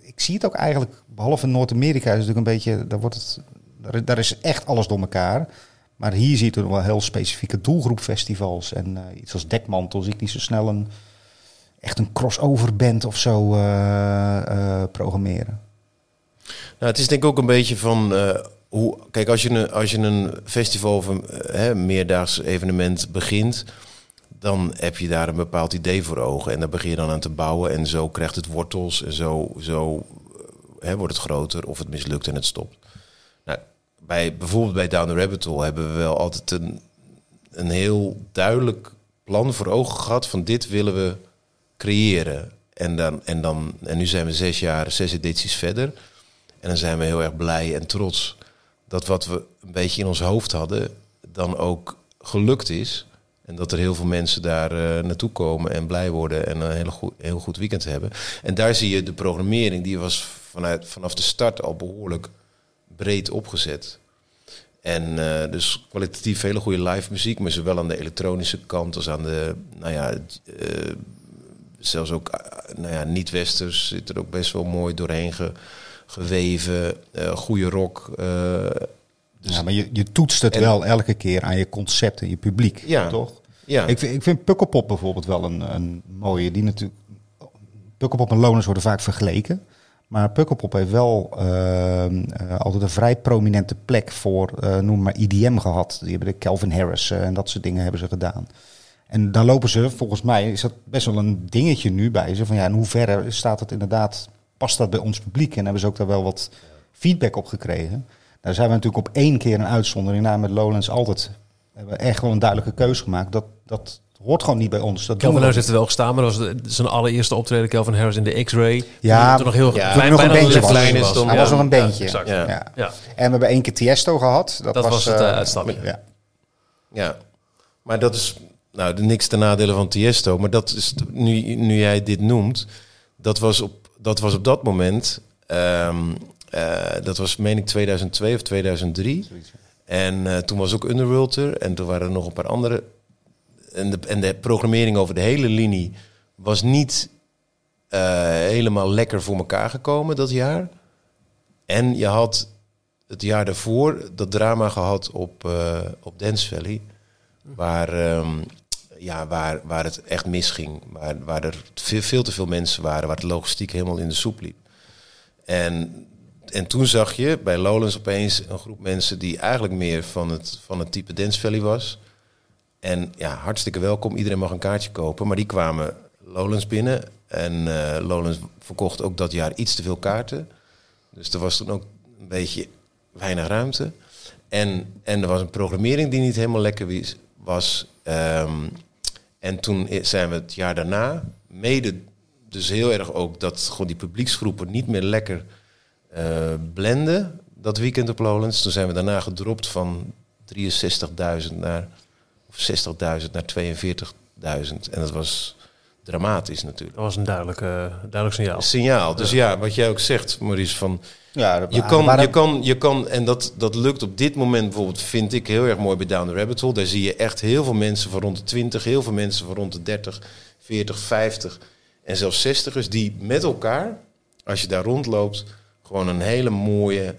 ik zie het ook eigenlijk, behalve in Noord-Amerika is het natuurlijk een beetje, daar, wordt het, daar, is echt alles door elkaar. Maar hier zie je wel heel specifieke doelgroepfestivals. En eh, iets als Dekmantel zie ik niet zo snel een, echt een crossover band of zo eh, programmeren. Nou, het is denk ik ook een beetje van Kijk, als je een, als je een festival of een eh, hè, meerdaags evenement begint, dan heb je daar een bepaald idee voor ogen. En daar begin je dan aan te bouwen. En zo krijgt het wortels en zo, zo eh, hè, wordt het groter of het mislukt en het stopt. Nou, bij, bijvoorbeeld bij Down the Rabbit Hole hebben we wel altijd een, een heel duidelijk plan voor ogen gehad van dit willen we creëren. En, dan, en, dan, en nu zijn we zes jaar, zes edities verder. En dan zijn we heel erg blij en trots dat wat we een beetje in ons hoofd hadden, dan ook gelukt is. En dat er heel veel mensen daar eh, naartoe komen en blij worden en een goed, heel goed weekend hebben. En daar zie je de programmering, die was vanuit, vanaf de start al behoorlijk breed opgezet. En eh, dus kwalitatief hele goede live muziek, maar zowel aan de elektronische kant als aan de, nou ja, eh, zelfs ook, nou ja, niet-westers zit er ook best wel mooi doorheen ge- geweven. eh goede rock. eh, dus ja, maar je, je toetst het en- wel elke keer aan je concept en je publiek, Ja. toch? ja, Ik, vind, ik vind Pukkelpop bijvoorbeeld wel een, een mooie. Die natuurlijk, Pukkelpop en Loners worden vaak vergeleken. Maar Pukkelpop heeft wel ehm, eh, altijd een vrij prominente plek voor, noem maar IDM gehad. Die hebben de Calvin Harris en dat soort dingen hebben ze gedaan. En daar lopen ze, volgens mij, is dat best wel een dingetje nu bij ze. Van ja, in hoeverre staat het inderdaad, past dat bij ons publiek? En hebben ze ook daar wel wat feedback op gekregen. Daar zijn we natuurlijk op één keer een uitzondering na met Lowlands altijd. We hebben echt wel een duidelijke keuze gemakt. Dat, dat hoort gewoon niet bij ons. Dat Kelvin Harris heeft er wel gestaan, maar dat was de- zijn allereerste optreden. Kelvin Harris in de X-Ray. Ja, toen nog heel ja, klein, nog een bandje was. klein was. Hij Ja. was nog een bandje. exact. Ja. Ja. Ja. En we hebben één keer Tiesto gehad. Dat, Dat was het, eh, uitstapje. Ja. Ja, maar dat is nou de niks ten nadele van Tiesto. Maar dat is nu, nu jij dit noemt, dat was op dat, was op dat moment, ehm, eh, dat was meen ik 2002 of 2003. En eh, toen was ook Underworld er en toen waren er nog een paar andere. En de, en de programmering over de hele linie was niet eh, helemaal lekker voor elkaar gekomen dat jaar. En je had het jaar daarvoor dat drama gehad op, op Dance Valley. Waar, ehm, ja, waar, waar het echt misging. Waar, waar er veel, te veel mensen waren. Waar de logistiek helemaal in de soep liep. En, en toen zag je bij Lowlands opeens een groep mensen die eigenlijk meer van het, van het type Dance Valley was. En ja, hartstikke welkom. Iedereen mag een kaartje kopen. Maar die kwamen Lowlands binnen. En eh, Lowlands verkocht ook dat jaar iets te veel kaarten. Dus er was toen ook een beetje weinig ruimte. En, en er was een programmering die niet helemaal lekker was. Ehm, en toen zijn we het jaar daarna, mede dus heel erg ook dat gewoon die publieksgroepen niet meer lekker eh, blenden dat weekend op Lowlands. Toen zijn we daarna gedropt van 63.000 naar of 60.000 naar 42.000. En dat was dramatisch natuurlijk. Dat was een duidelijk, duidelijk signaal. Een signaal. Dus ja, wat jij ook zegt, Maurice, van Ja, dat je kan, je kan, je kan, en dat, dat lukt op dit moment bijvoorbeeld, vind ik heel erg mooi bij Down the Rabbit Hole. Daar zie je echt heel veel mensen van rond de 20, heel veel mensen van rond de 30, 40, 50 en zelfs 60ers die met elkaar, als je daar rondloopt, gewoon een hele mooie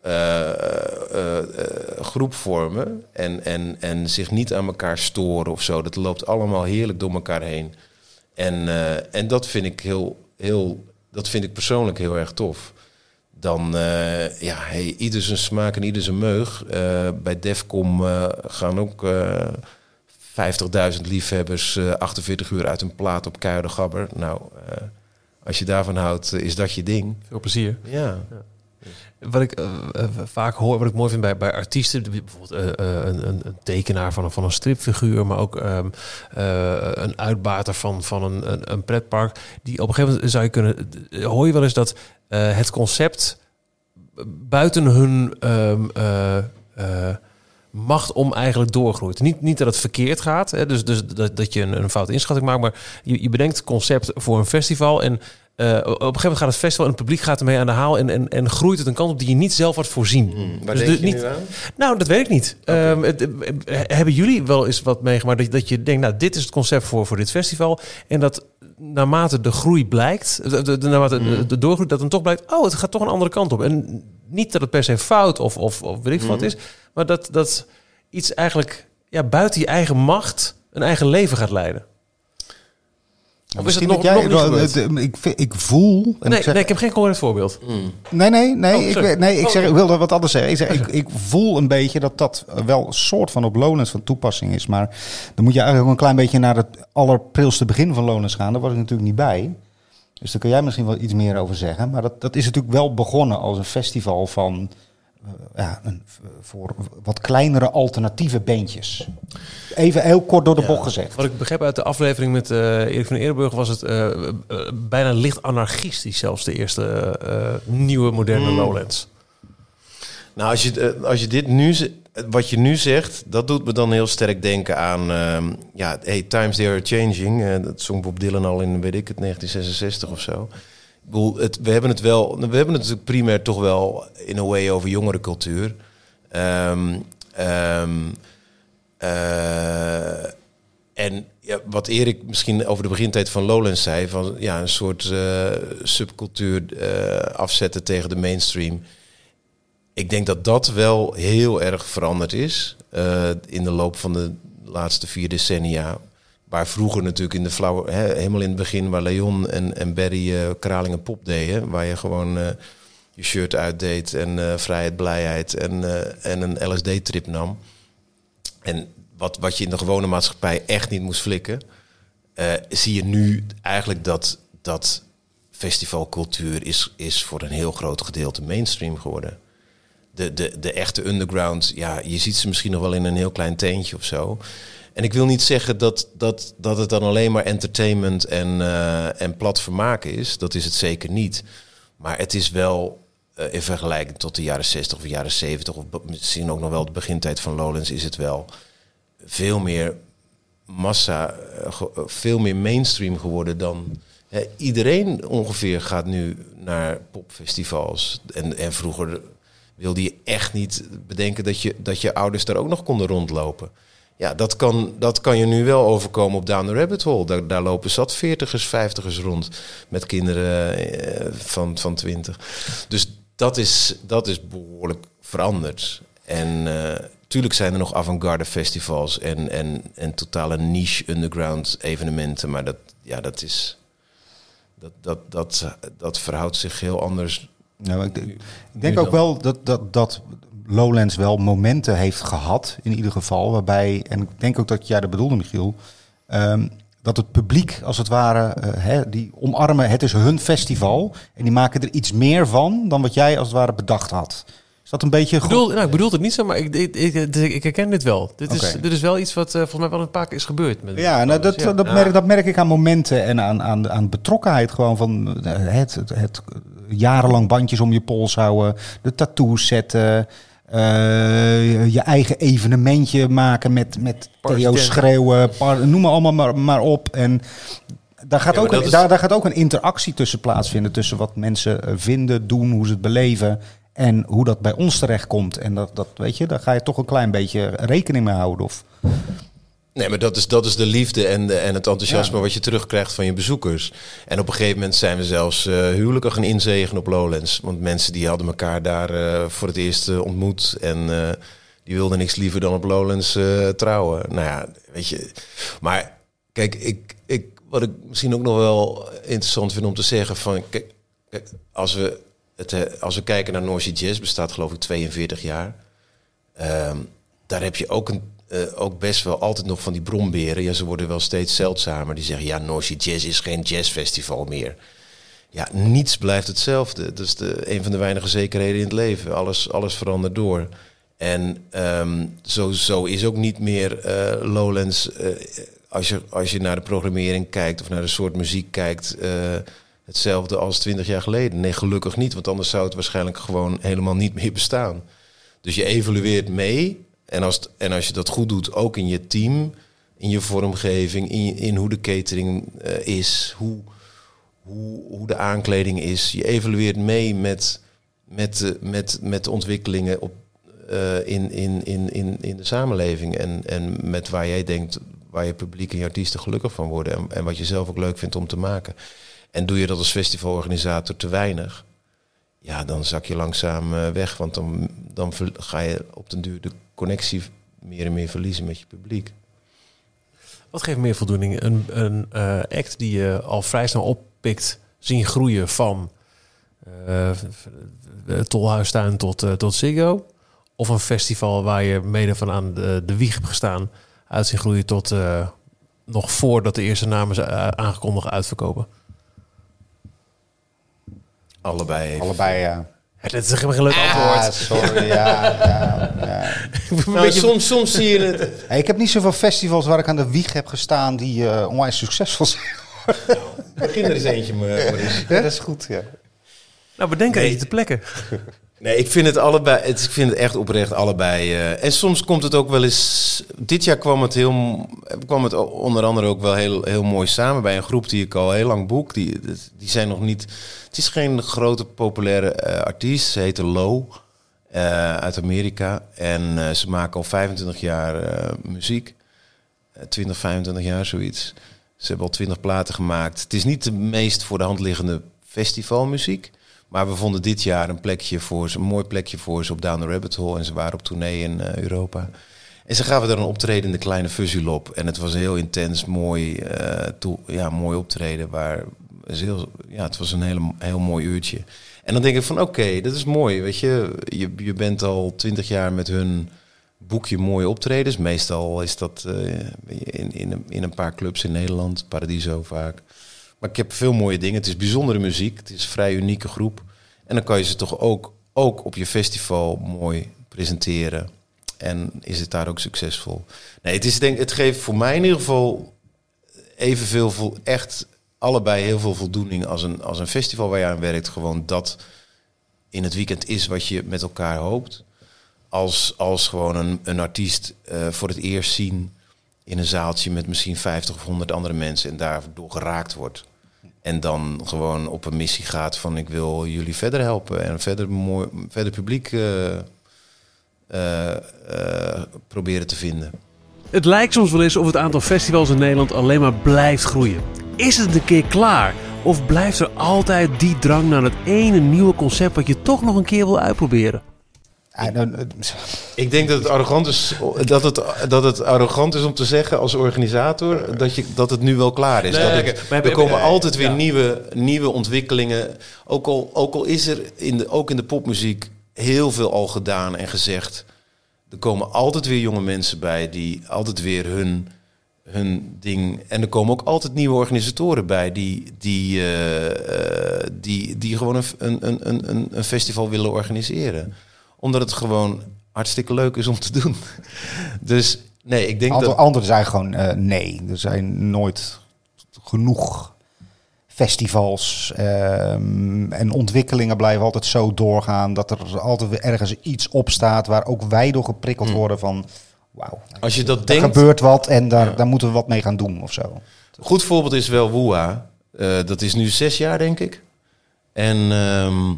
eh, eh, eh, groep vormen en, en, en zich niet aan elkaar storen of zo. Dat loopt allemaal heerlijk door elkaar heen. En, eh, en dat vind ik heel, heel, dat vind ik persoonlijk heel erg tof. Dan, eh, ja, hey, ieder zijn smaak en ieder zijn meug. Eh, bij Defcom gaan ook eh 50.000 liefhebbers eh 48 uur uit een plaat op Kuilen Gabber. Nou, als je daarvan houdt, is dat je ding. Veel plezier. Ja. Wat ik eh, eh, vaak hoor, wat ik mooi vind bij, bij artiesten, bijvoorbeeld eh, een, een, tekenaar van een, van een stripfiguur, maar ook eh, een uitbater van, van een, een, een pretpark, die op een gegeven moment zou je kunnen, hoor je wel eens dat het concept buiten hun ehm, eh, eh, macht om eigenlijk doorgroeit. Niet, niet dat het verkeerd gaat, hè, dus, dus dat, dat je een, een fout inschatting maakt, maar je, je bedenkt concept voor een festival en eh, op een gegeven moment gaat het festival en het publiek gaat ermee aan de haal en, en, en groeit het een kant op die je niet zelf had voorzien. Hmm, waar Dus denk de- je niet- nu aan? Nou, dat weet ik niet. Ehm, het- eh, hebben jullie wel eens wat meegemaakt dat, dat je denkt, nou, dit is het concept voor, voor dit festival. En dat naarmate de groei blijkt, de, de, de- naarmate de, de doorgroei, dat dan toch blijkt, oh, het gaat toch een andere kant op. En niet dat het per se fout of, of, of weet ik wat is, maar dat, dat iets eigenlijk ja, buiten je eigen macht een eigen leven gaat leiden. Of is het Misschien nog, jij, nog niet gebeurd? ik, ik voel. En Nee, ik zeg, nee, ik heb geen concreet voorbeeld. Nee, nee, nee. Oh, ik, nee ik, Oh, zeg, ik wilde wat anders zeggen. Ik, zeg, ik, ik voel een beetje dat dat wel een soort van op Lonens van toepassing is. Maar dan moet je eigenlijk ook een klein beetje naar het allerprilste begin van Lonens gaan. Daar was ik natuurlijk niet bij. Dus daar kun jij misschien wel iets meer over zeggen. Maar dat, dat is natuurlijk wel begonnen als een festival van... eh, ja, een, voor wat kleinere alternatieve bandjes. Even heel kort door de Ja. bocht gezegd. Wat ik begreep uit de aflevering met eh Erik van Eerdenburg was het eh, eh, bijna licht anarchistisch zelfs de eerste eh, eh, nieuwe moderne Hmm. Lowlands. Nou, als je, eh, als je dit nu, wat je nu zegt, dat doet me dan heel sterk denken aan, ehm, ja, hey, times they are changing. Eh, dat zong Bob Dylan al in, weet ik het, 1966 of zo. Bedoel, het, we hebben het wel, we hebben het natuurlijk primair toch wel in a way over jongerencultuur. Ehm ehm, eh, en ja, wat Erik misschien over de begintijd van Lowlands zei, van ja, een soort eh, subcultuur eh, afzetten tegen de mainstream. Ik denk dat dat wel heel erg veranderd is in de loop van de laatste vier decennia. Waar vroeger natuurlijk in de flauwe, hè, helemaal in het begin, waar Leon en, en Barry Kralingen pop deden, waar je gewoon eh, je shirt uitdeed en eh, vrijheid, blijheid en, en een LSD-trip nam. En wat, wat je in de gewone maatschappij echt niet moest flikken, zie je nu eigenlijk dat, dat festivalcultuur is, is voor een heel groot gedeelte mainstream geworden. De, de, de echte underground, ja, je ziet ze misschien nog wel in een heel klein teentje of zo. En ik wil niet zeggen dat, dat, dat het dan alleen maar entertainment en, eh, en plat vermaak is. Dat is het zeker niet. Maar het is wel, eh, in vergelijking tot de jaren 60 of jaren 70, of misschien ook nog wel de begintijd van Lowlands, is het wel veel meer massa, eh, veel meer mainstream geworden dan. iedereen ongeveer gaat nu naar popfestivals. En, en vroeger wilde je echt niet bedenken dat je, dat je ouders daar ook nog konden rondlopen. Ja, dat kan, dat kan je nu wel overkomen op Down the Rabbit Hole. Daar, daar lopen zat veertigers, vijftigers rond met kinderen eh, van, van twintig. Dus dat is, dat is behoorlijk veranderd. En eh tuurlijk zijn er nog avant-garde festivals en, en, en totale niche underground evenementen. Maar dat, ja, dat is... Dat, dat, dat, dat verhoudt zich heel anders. Nou, ik, denk ook wel dat, dat, dat Lowlands wel momenten heeft gehad, in ieder geval. Waarbij, en ik denk ook dat jij dat bedoelde, Michiel. ehm, dat het publiek, als het ware, eh, hè, die omarmen, het is hun festival. En die maken er iets meer van dan wat jij als het ware bedacht had. Is dat een beetje Ik bedoel, nou, ik bedoel het niet zo, maar ik, ik, ik, ik herken dit wel. Dit, is, dit is wel iets wat eh, volgens mij wel een paar keer is gebeurd. Met Ja, nou, dat, Ja. dat, merk, dat merk ik aan momenten en aan, aan, aan betrokkenheid gewoon van eh, het, het, het jarenlang bandjes om je pols houden, de tattoos zetten, eh, je eigen evenementje maken met, met Theo schreeuwen, par- noem maar allemaal maar, maar op. En daar gaat, Ja, ook een, is- daar, daar gaat ook een interactie tussen plaatsvinden, tussen wat mensen eh, vinden, doen, hoe ze het beleven. En hoe dat bij ons terechtkomt. En dat, dat weet je, daar ga je toch een klein beetje rekening mee houden. Of, Nee, maar dat is, dat is de liefde en, de, en het enthousiasme Ja. wat je terugkrijgt van je bezoekers. En op een gegeven moment zijn we zelfs eh, huwelijken gaan inzegen op Lowlands. Want mensen die hadden elkaar daar eh, voor het eerst eh, ontmoet. En die wilden niks liever dan op Lowlands trouwen. Nou ja, weet je. Maar kijk, ik, ik, wat ik misschien ook nog wel interessant vind om te zeggen. Van, kijk, kijk, als, we het, als we kijken naar North Sea Jazz, bestaat geloof ik 42 jaar. Ehm, daar heb je ook, een, eh, ook best wel altijd nog van die bromberen. Ja, ze worden wel steeds zeldzamer. Die zeggen, ja, Sea Jazz is geen jazzfestival meer. ja, niets blijft hetzelfde. Dat is de, een van de weinige zekerheden in het leven. Alles, alles verandert door. En ehm, zo, zo is ook niet meer eh, Lowlands, eh, als, je, als je naar de programmering kijkt of naar de soort muziek kijkt, hetzelfde als twintig jaar geleden. Nee, gelukkig niet, want anders zou het waarschijnlijk gewoon helemaal niet meer bestaan. Dus je evolueert mee. En als, en als je dat goed doet, ook in je team, in je vormgeving, in, in hoe de catering eh, is, hoe, hoe, hoe de aankleding is. Je evalueert mee met, met, de, met, met de ontwikkelingen op, eh, in, in, in, in, in de samenleving. En, en met waar jij denkt, waar je publiek en je artiesten gelukkig van worden. En, en wat je zelf ook leuk vindt om te maken. En doe je dat als festivalorganisator te weinig, ja, dan zak je langzaam eh, weg. Want dan, dan ga je op den duur de connectie meer en meer verliezen met je publiek. Wat geeft meer voldoening? Een, een eh, act die je al vrij snel oppikt, zien groeien van eh, eh, Tolhuistuin tot, eh, tot Ziggo? Of een festival waar je mede van aan de, wieg hebt gestaan, uit zien groeien tot nog voordat de eerste namen aangekondigd uitverkopen? Allebei even. Allebei, ja. Dat is leuk Ah, antwoord. sorry, ja, ja, ja. Een Nou, beetje- soms, soms zie je het. Hey, ik heb niet zoveel festivals waar ik aan de wieg heb gestaan die eh, onwijs succesvol zijn. Begin er eens eentje, Maurice. Ja, dat is goed, ja. Nou, bedenk Nee. even te plekken. Nee, ik vind het allebei. Het, ik vind het echt oprecht allebei. eh, en soms komt het ook wel eens. Dit jaar kwam het heel, kwam het onder andere ook wel heel, heel mooi samen bij een groep die ik al heel lang boek. Die, die zijn nog niet. Het is geen grote populaire eh, artiest. Ze heette Low eh, uit Amerika en ze maken al 25 jaar muziek. Eh, 20, 25 jaar zoiets. Ze hebben al 20 platen gemaakt. Het is niet de meest voor de hand liggende festivalmuziek. Maar we vonden dit jaar een plekje voor ze, een mooi plekje voor ze op Down the Rabbit Hole. En ze waren op tournee in eh, Europa. En ze gaven er een optreden in de kleine Fuzzylop. En het was heel intens, mooi, eh, ja, mooi optreden. Waar, heel, ja, het was een hele, heel mooi uurtje. En dan denk ik van oké, dat is mooi. Weet je, je, je bent al twintig jaar met hun boekje mooie optredens. Meestal is dat eh, in, in, in een paar clubs in Nederland, Paradiso vaak. Maar ik heb veel mooie dingen. Het is bijzondere muziek. Het is een vrij unieke groep. En dan kan je ze toch ook, ook op je festival mooi presenteren. En is het daar ook succesvol? Nee, het, is, denk, het geeft voor mij in ieder geval evenveel, echt allebei heel veel voldoening als een, als een festival waar je aan werkt. Gewoon dat in het weekend is wat je met elkaar hoopt. Als, als gewoon een, een artiest eh, voor het eerst zien in een zaaltje met misschien 50 of 100 andere mensen en daardoor geraakt wordt. En dan gewoon op een missie gaat van ik wil jullie verder helpen en verder, mooi, verder publiek eh, eh, eh, proberen te vinden. Het lijkt soms wel eens of het aantal festivals in Nederland alleen maar blijft groeien. Is het een keer klaar? Of blijft er altijd die drang naar het ene nieuwe concept wat je toch nog een keer wil uitproberen? Dan, eh, Ik denk dat het arrogant is, dat het, dat het arrogant is om te zeggen als organisator dat, je, dat het nu wel klaar is. Nee, dat het- Maar er komen altijd weer ja. nieuwe, nieuwe ontwikkelingen. Ook al, ook al is er in de, ook in de popmuziek heel veel al gedaan en gezegd. Er komen altijd weer jonge mensen bij die altijd weer hun, hun ding. En er komen ook altijd nieuwe organisatoren bij die, die, eh, eh, die, die gewoon een, een, een, een, een festival willen organiseren. Omdat het gewoon hartstikke leuk is om te doen. Dus nee, ik denk dat. anderen zijn gewoon eh, nee. Er zijn nooit genoeg festivals ehm, en ontwikkelingen blijven altijd zo doorgaan dat er altijd weer ergens iets op staat waar ook wij door geprikkeld Hmm. worden van wauw, Als je dat er denkt. gebeurt wat en daar, Ja. daar moeten we wat mee gaan doen of zo. Goed voorbeeld is wel Woeha. Eh, dat is nu zes jaar, denk ik. En ehm,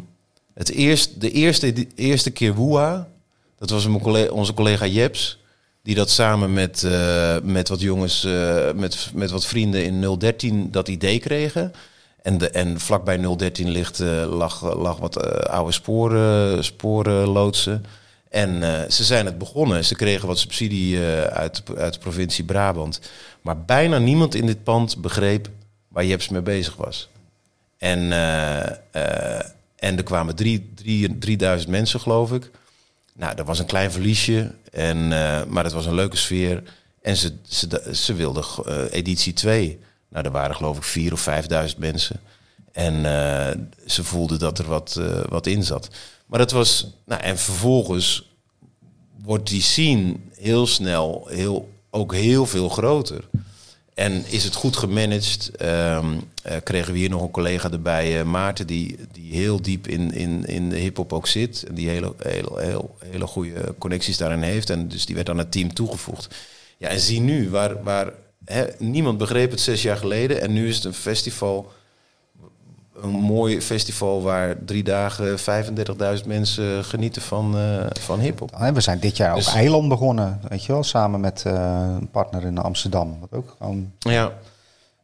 het eerst, de eerste, eerste keer Woeha, dat was collega, onze collega Jeps. Die dat samen met, eh, met wat jongens, eh, met, met wat vrienden in 013 dat idee kregen. En, de, en vlakbij 013 ligt, eh, lag, lag wat oude sporen, sporenloodsen. En ze zijn het begonnen. Ze kregen wat subsidie uit, uit de provincie Brabant. Maar bijna niemand in dit pand begreep waar Jeps mee bezig was. En, en er kwamen drie, drie, 3000 mensen, geloof ik. Nou, dat was een klein verliesje, en, eh, maar het was een leuke sfeer. En ze, ze, ze wilden eh, editie 2. Nou, er waren geloof ik 4.000 of 5.000 mensen. En uh, ze voelden dat er wat, wat in zat. Maar dat was. Nou, en vervolgens wordt die scene heel snel heel, ook heel veel groter. En is het goed gemanaged? Um, uh, kregen we hier nog een collega erbij, uh, Maarten, die, die heel diep in, in, in de hip-hop ook zit. En die hele, hele, hele, goede connecties daarin heeft. En dus die werd aan het team toegevoegd. Ja, en zie nu, waar, waar niemand begreep het zes jaar geleden. En nu is het een festival een mooi festival waar drie dagen 35.000 mensen genieten van, uh, van hip-hop. We zijn dit jaar dus, ook Eiland begonnen, weet je wel, samen met uh, een partner in Amsterdam. Wat ook gewoon ja.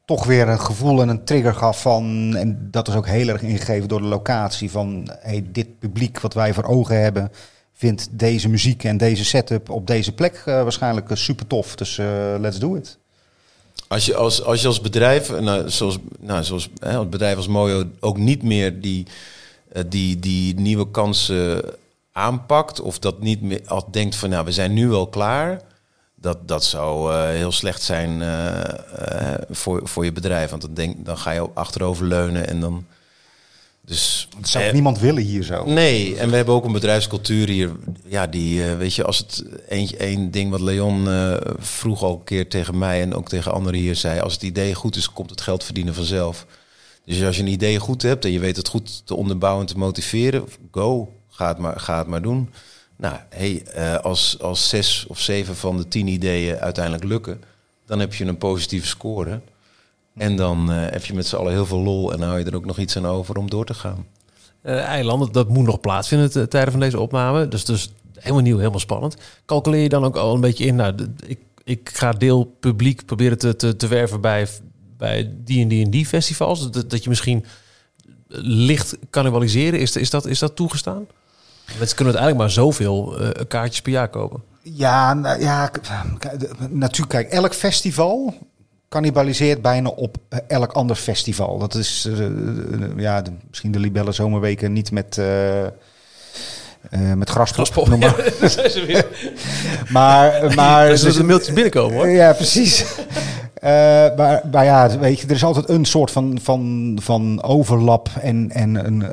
toch weer een gevoel en een trigger gaf van, en dat is ook heel erg ingegeven door de locatie, van hey, dit publiek wat wij voor ogen hebben, vindt deze muziek en deze setup op deze plek uh, waarschijnlijk super tof. Dus let's do it. Als je als, als, je als bedrijf, nou, zoals, nou, zoals hè, bedrijf als Mojo, ook niet meer die, uh, die, die nieuwe kansen aanpakt, of dat niet meer al denkt van nou, we zijn nu wel klaar. Dat, dat zou uh, heel slecht zijn voor, voor je bedrijf. Want dan, denk, dan ga je achterover leunen en dan. Dus, dat zou niemand willen hier zo. Nee, en we hebben ook een bedrijfscultuur hier. Ja, die, uh, weet je, als het één, één ding wat Leon uh, vroeg al een keer tegen mij en ook tegen anderen hier zei: als het idee goed is, komt het geld verdienen vanzelf. Dus als je een idee goed hebt en je weet het goed te onderbouwen en te motiveren, go, ga het maar, ga het maar doen. Nou, hey, uh, als, als zes of zeven van de tien ideeën uiteindelijk lukken, dan heb je een positieve score. En dan uh, heb je met z'n allen heel veel lol en hou je er ook nog iets aan over om door te gaan. Uh, eilanden, dat moet nog plaatsvinden ten tijde van deze opname. Dus, dus helemaal nieuw, helemaal spannend. Calculeer je dan ook al een beetje in, nou, ik, ik ga deel publiek proberen te, te, te werven bij, bij die en die en die festivals. Dat, dat je misschien licht cannibaliseren, is, is, dat, is dat toegestaan? Mensen kunnen uiteindelijk maar zoveel uh, kaartjes per jaar kopen. Ja, nou, ja, natuurlijk. Kijk, elk festival cannibaliseert bijna op eh, elk ander festival. Dat is uh, ja, de, misschien de Libelle Zomerweken niet met. Uh, met graspop. Ja, maar, maar dus er een mailtje binnenkomen hoor. Ja, precies. uh, maar, maar ja, weet je, er is altijd een soort van, van, van overlap. En, en een, uh,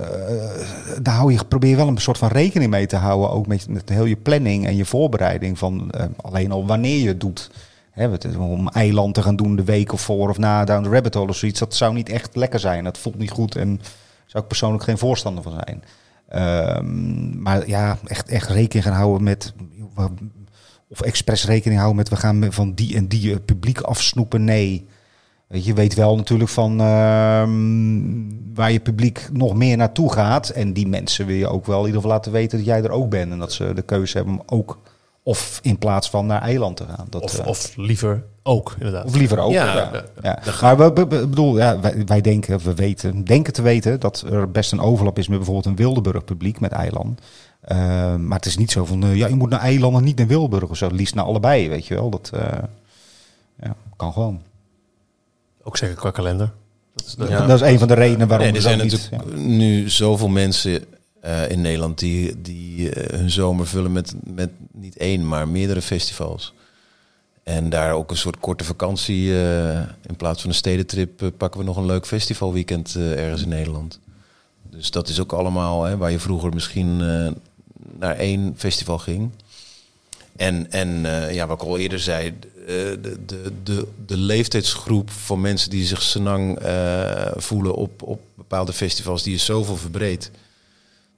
daar hou je, probeer je wel een soort van rekening mee te houden. Ook met, met heel je planning en je voorbereiding. Van alleen al wanneer je het doet. Hè, om eiland te gaan doen de week of voor of na down the rabbit hole of zoiets. Dat zou niet echt lekker zijn. Dat voelt niet goed en zou ik persoonlijk geen voorstander van zijn. Um, maar ja, echt, echt rekening gaan houden met. Of expres rekening houden met we gaan van die en die publiek afsnoepen. Nee. Je weet wel natuurlijk van uh, waar je publiek nog meer naartoe gaat. En die mensen wil je ook wel in ieder geval laten weten dat jij er ook bent. En dat ze de keuze hebben om ook of in plaats van naar eiland te gaan. Dat, of, uh, of liever ook, inderdaad. Of liever ook. Ja, ja. ja. Maar we, we, bedoel, ja, wij, wij, denken, we weten, denken te weten dat er best een overlap is met bijvoorbeeld een Wildeburg publiek met eiland. Uh, maar het is niet zo van, uh, ja, je moet naar eilanden, niet naar Wildeburg of zo. Liefst naar allebei, weet je wel. Dat ja, kan gewoon. Ook zeker qua kalender. Dat is, ja. dat is een van de redenen waarom nee, er zijn natuurlijk niet, nu zoveel mensen uh, in Nederland die, die uh, hun zomer vullen met, met niet één, maar meerdere festivals. En daar ook een soort korte vakantie. Uh, in plaats van een stedentrip pakken we nog een leuk festivalweekend ergens in Nederland. Dus dat is ook allemaal hè, waar je vroeger misschien naar één festival ging. En, en ja, wat ik al eerder zei, de, de, de, de leeftijdsgroep van mensen die zich senang voelen op, op bepaalde festivals, die is zoveel verbreed.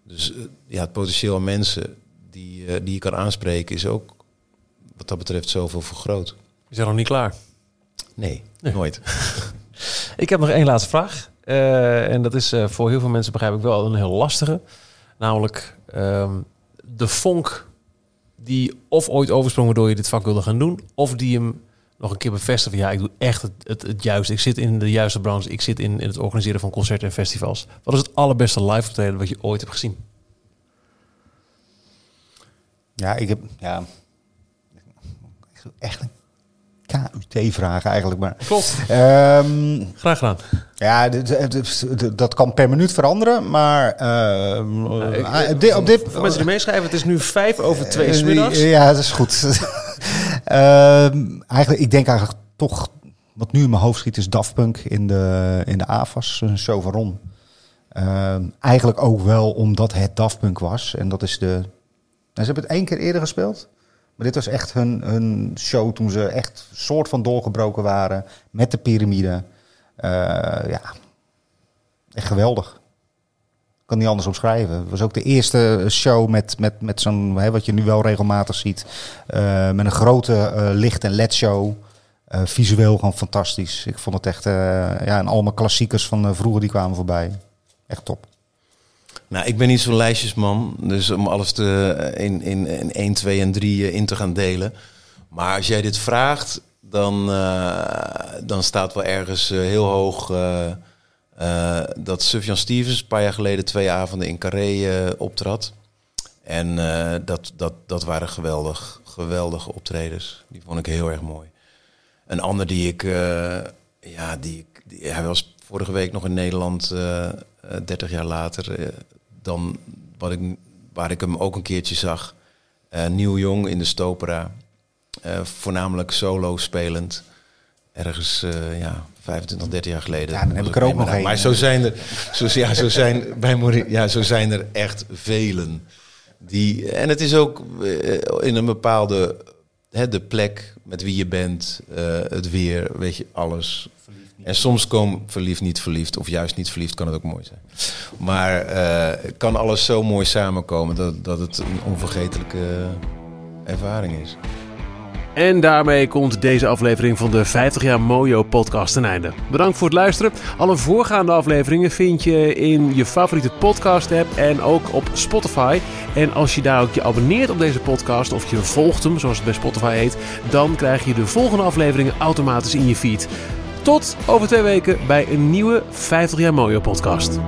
Dus uh, ja, het potentieel aan mensen die, uh, die je kan aanspreken is ook wat dat betreft zoveel vergroot. Is er nog niet klaar? Nee, nee. nooit. ik heb nog één laatste vraag. Uh, en dat is voor heel veel mensen begrijp ik wel een heel lastige. Namelijk um, de vonk die of ooit oversprong waardoor je dit vak wilde gaan doen, of die hem nog een keer bevestigen. Ja, ik doe echt het, het, het juiste. Ik zit in de juiste branche. Ik zit in, in het organiseren van concerten en festivals. Wat is het allerbeste live optreden wat je ooit hebt gezien? Ja, ik heb ja, echt een KUT-vraag eigenlijk. Maar, Klopt. Um, Graag gedaan. Ja, dat kan per minuut veranderen, maar uh, nou, ik, op dit... Voor mensen die meeschrijven, het is nu vijf over twee uh, Ja, dat is goed. uh, eigenlijk, ik denk eigenlijk toch wat nu in mijn hoofd schiet is Daft Punk in de, in de AFAS, een show van Ron. Ehm, eigenlijk ook wel omdat het Daft Punk was. En dat is de... Nou, ze hebben het één keer eerder gespeeld. Maar dit was echt hun, hun show toen ze echt soort van doorgebroken waren. Met de piramide. Eh, ja, echt geweldig. Kan niet anders omschrijven. Het was ook de eerste show met, met, met zo'n, wat je nu wel regelmatig ziet. eh, met een grote eh, licht- en led-show. Eh, visueel gewoon fantastisch. Ik vond het echt, eh, ja, en allemaal klassiekers van eh, vroeger die kwamen voorbij. Echt top. Nou, ik ben niet zo'n lijstjesman, dus om alles te, in, in, in 1, 2 en 3 in te gaan delen. Maar als jij dit vraagt, dan, eh, dan staat wel ergens eh, heel hoog eh, dat Sufjan Stevens een paar jaar geleden twee avonden in Carré eh, optrad. En eh, dat, dat, dat waren geweldig, geweldige optredens. Die vond ik heel erg mooi. Een ander die ik, ja, die, die, hij was vorige week nog in Nederland, eh, eh, 30 jaar later, dan wat ik, waar ik hem ook een keertje zag. Nieuw Jong in de Stopera. Voornamelijk solo spelend. Ergens, ja, 25, 30 jaar geleden. Ja, dan heb ik er ook nog één. Maar zo zijn er, zo, ja, zo zijn, bij Mori- ja, zo zijn er echt velen. Die, en het is ook eh, in een bepaalde hè, de plek met wie je bent, eh, het weer, weet je, alles. En soms komen verliefd, niet verliefd, of juist niet verliefd, kan het ook mooi zijn. Maar eh, kan alles zo mooi samenkomen dat, dat het een onvergetelijke ervaring is. En daarmee komt deze aflevering van de 50 jaar Mojo podcast ten einde. Bedankt voor het luisteren. Alle voorgaande afleveringen vind je in je favoriete podcast app en ook op Spotify. En als je daar ook je abonneert op deze podcast of je volgt hem, zoals het bij Spotify heet, dan krijg je de volgende afleveringen automatisch in je feed. Tot over twee weken bij een nieuwe 50 jaar Mojo podcast.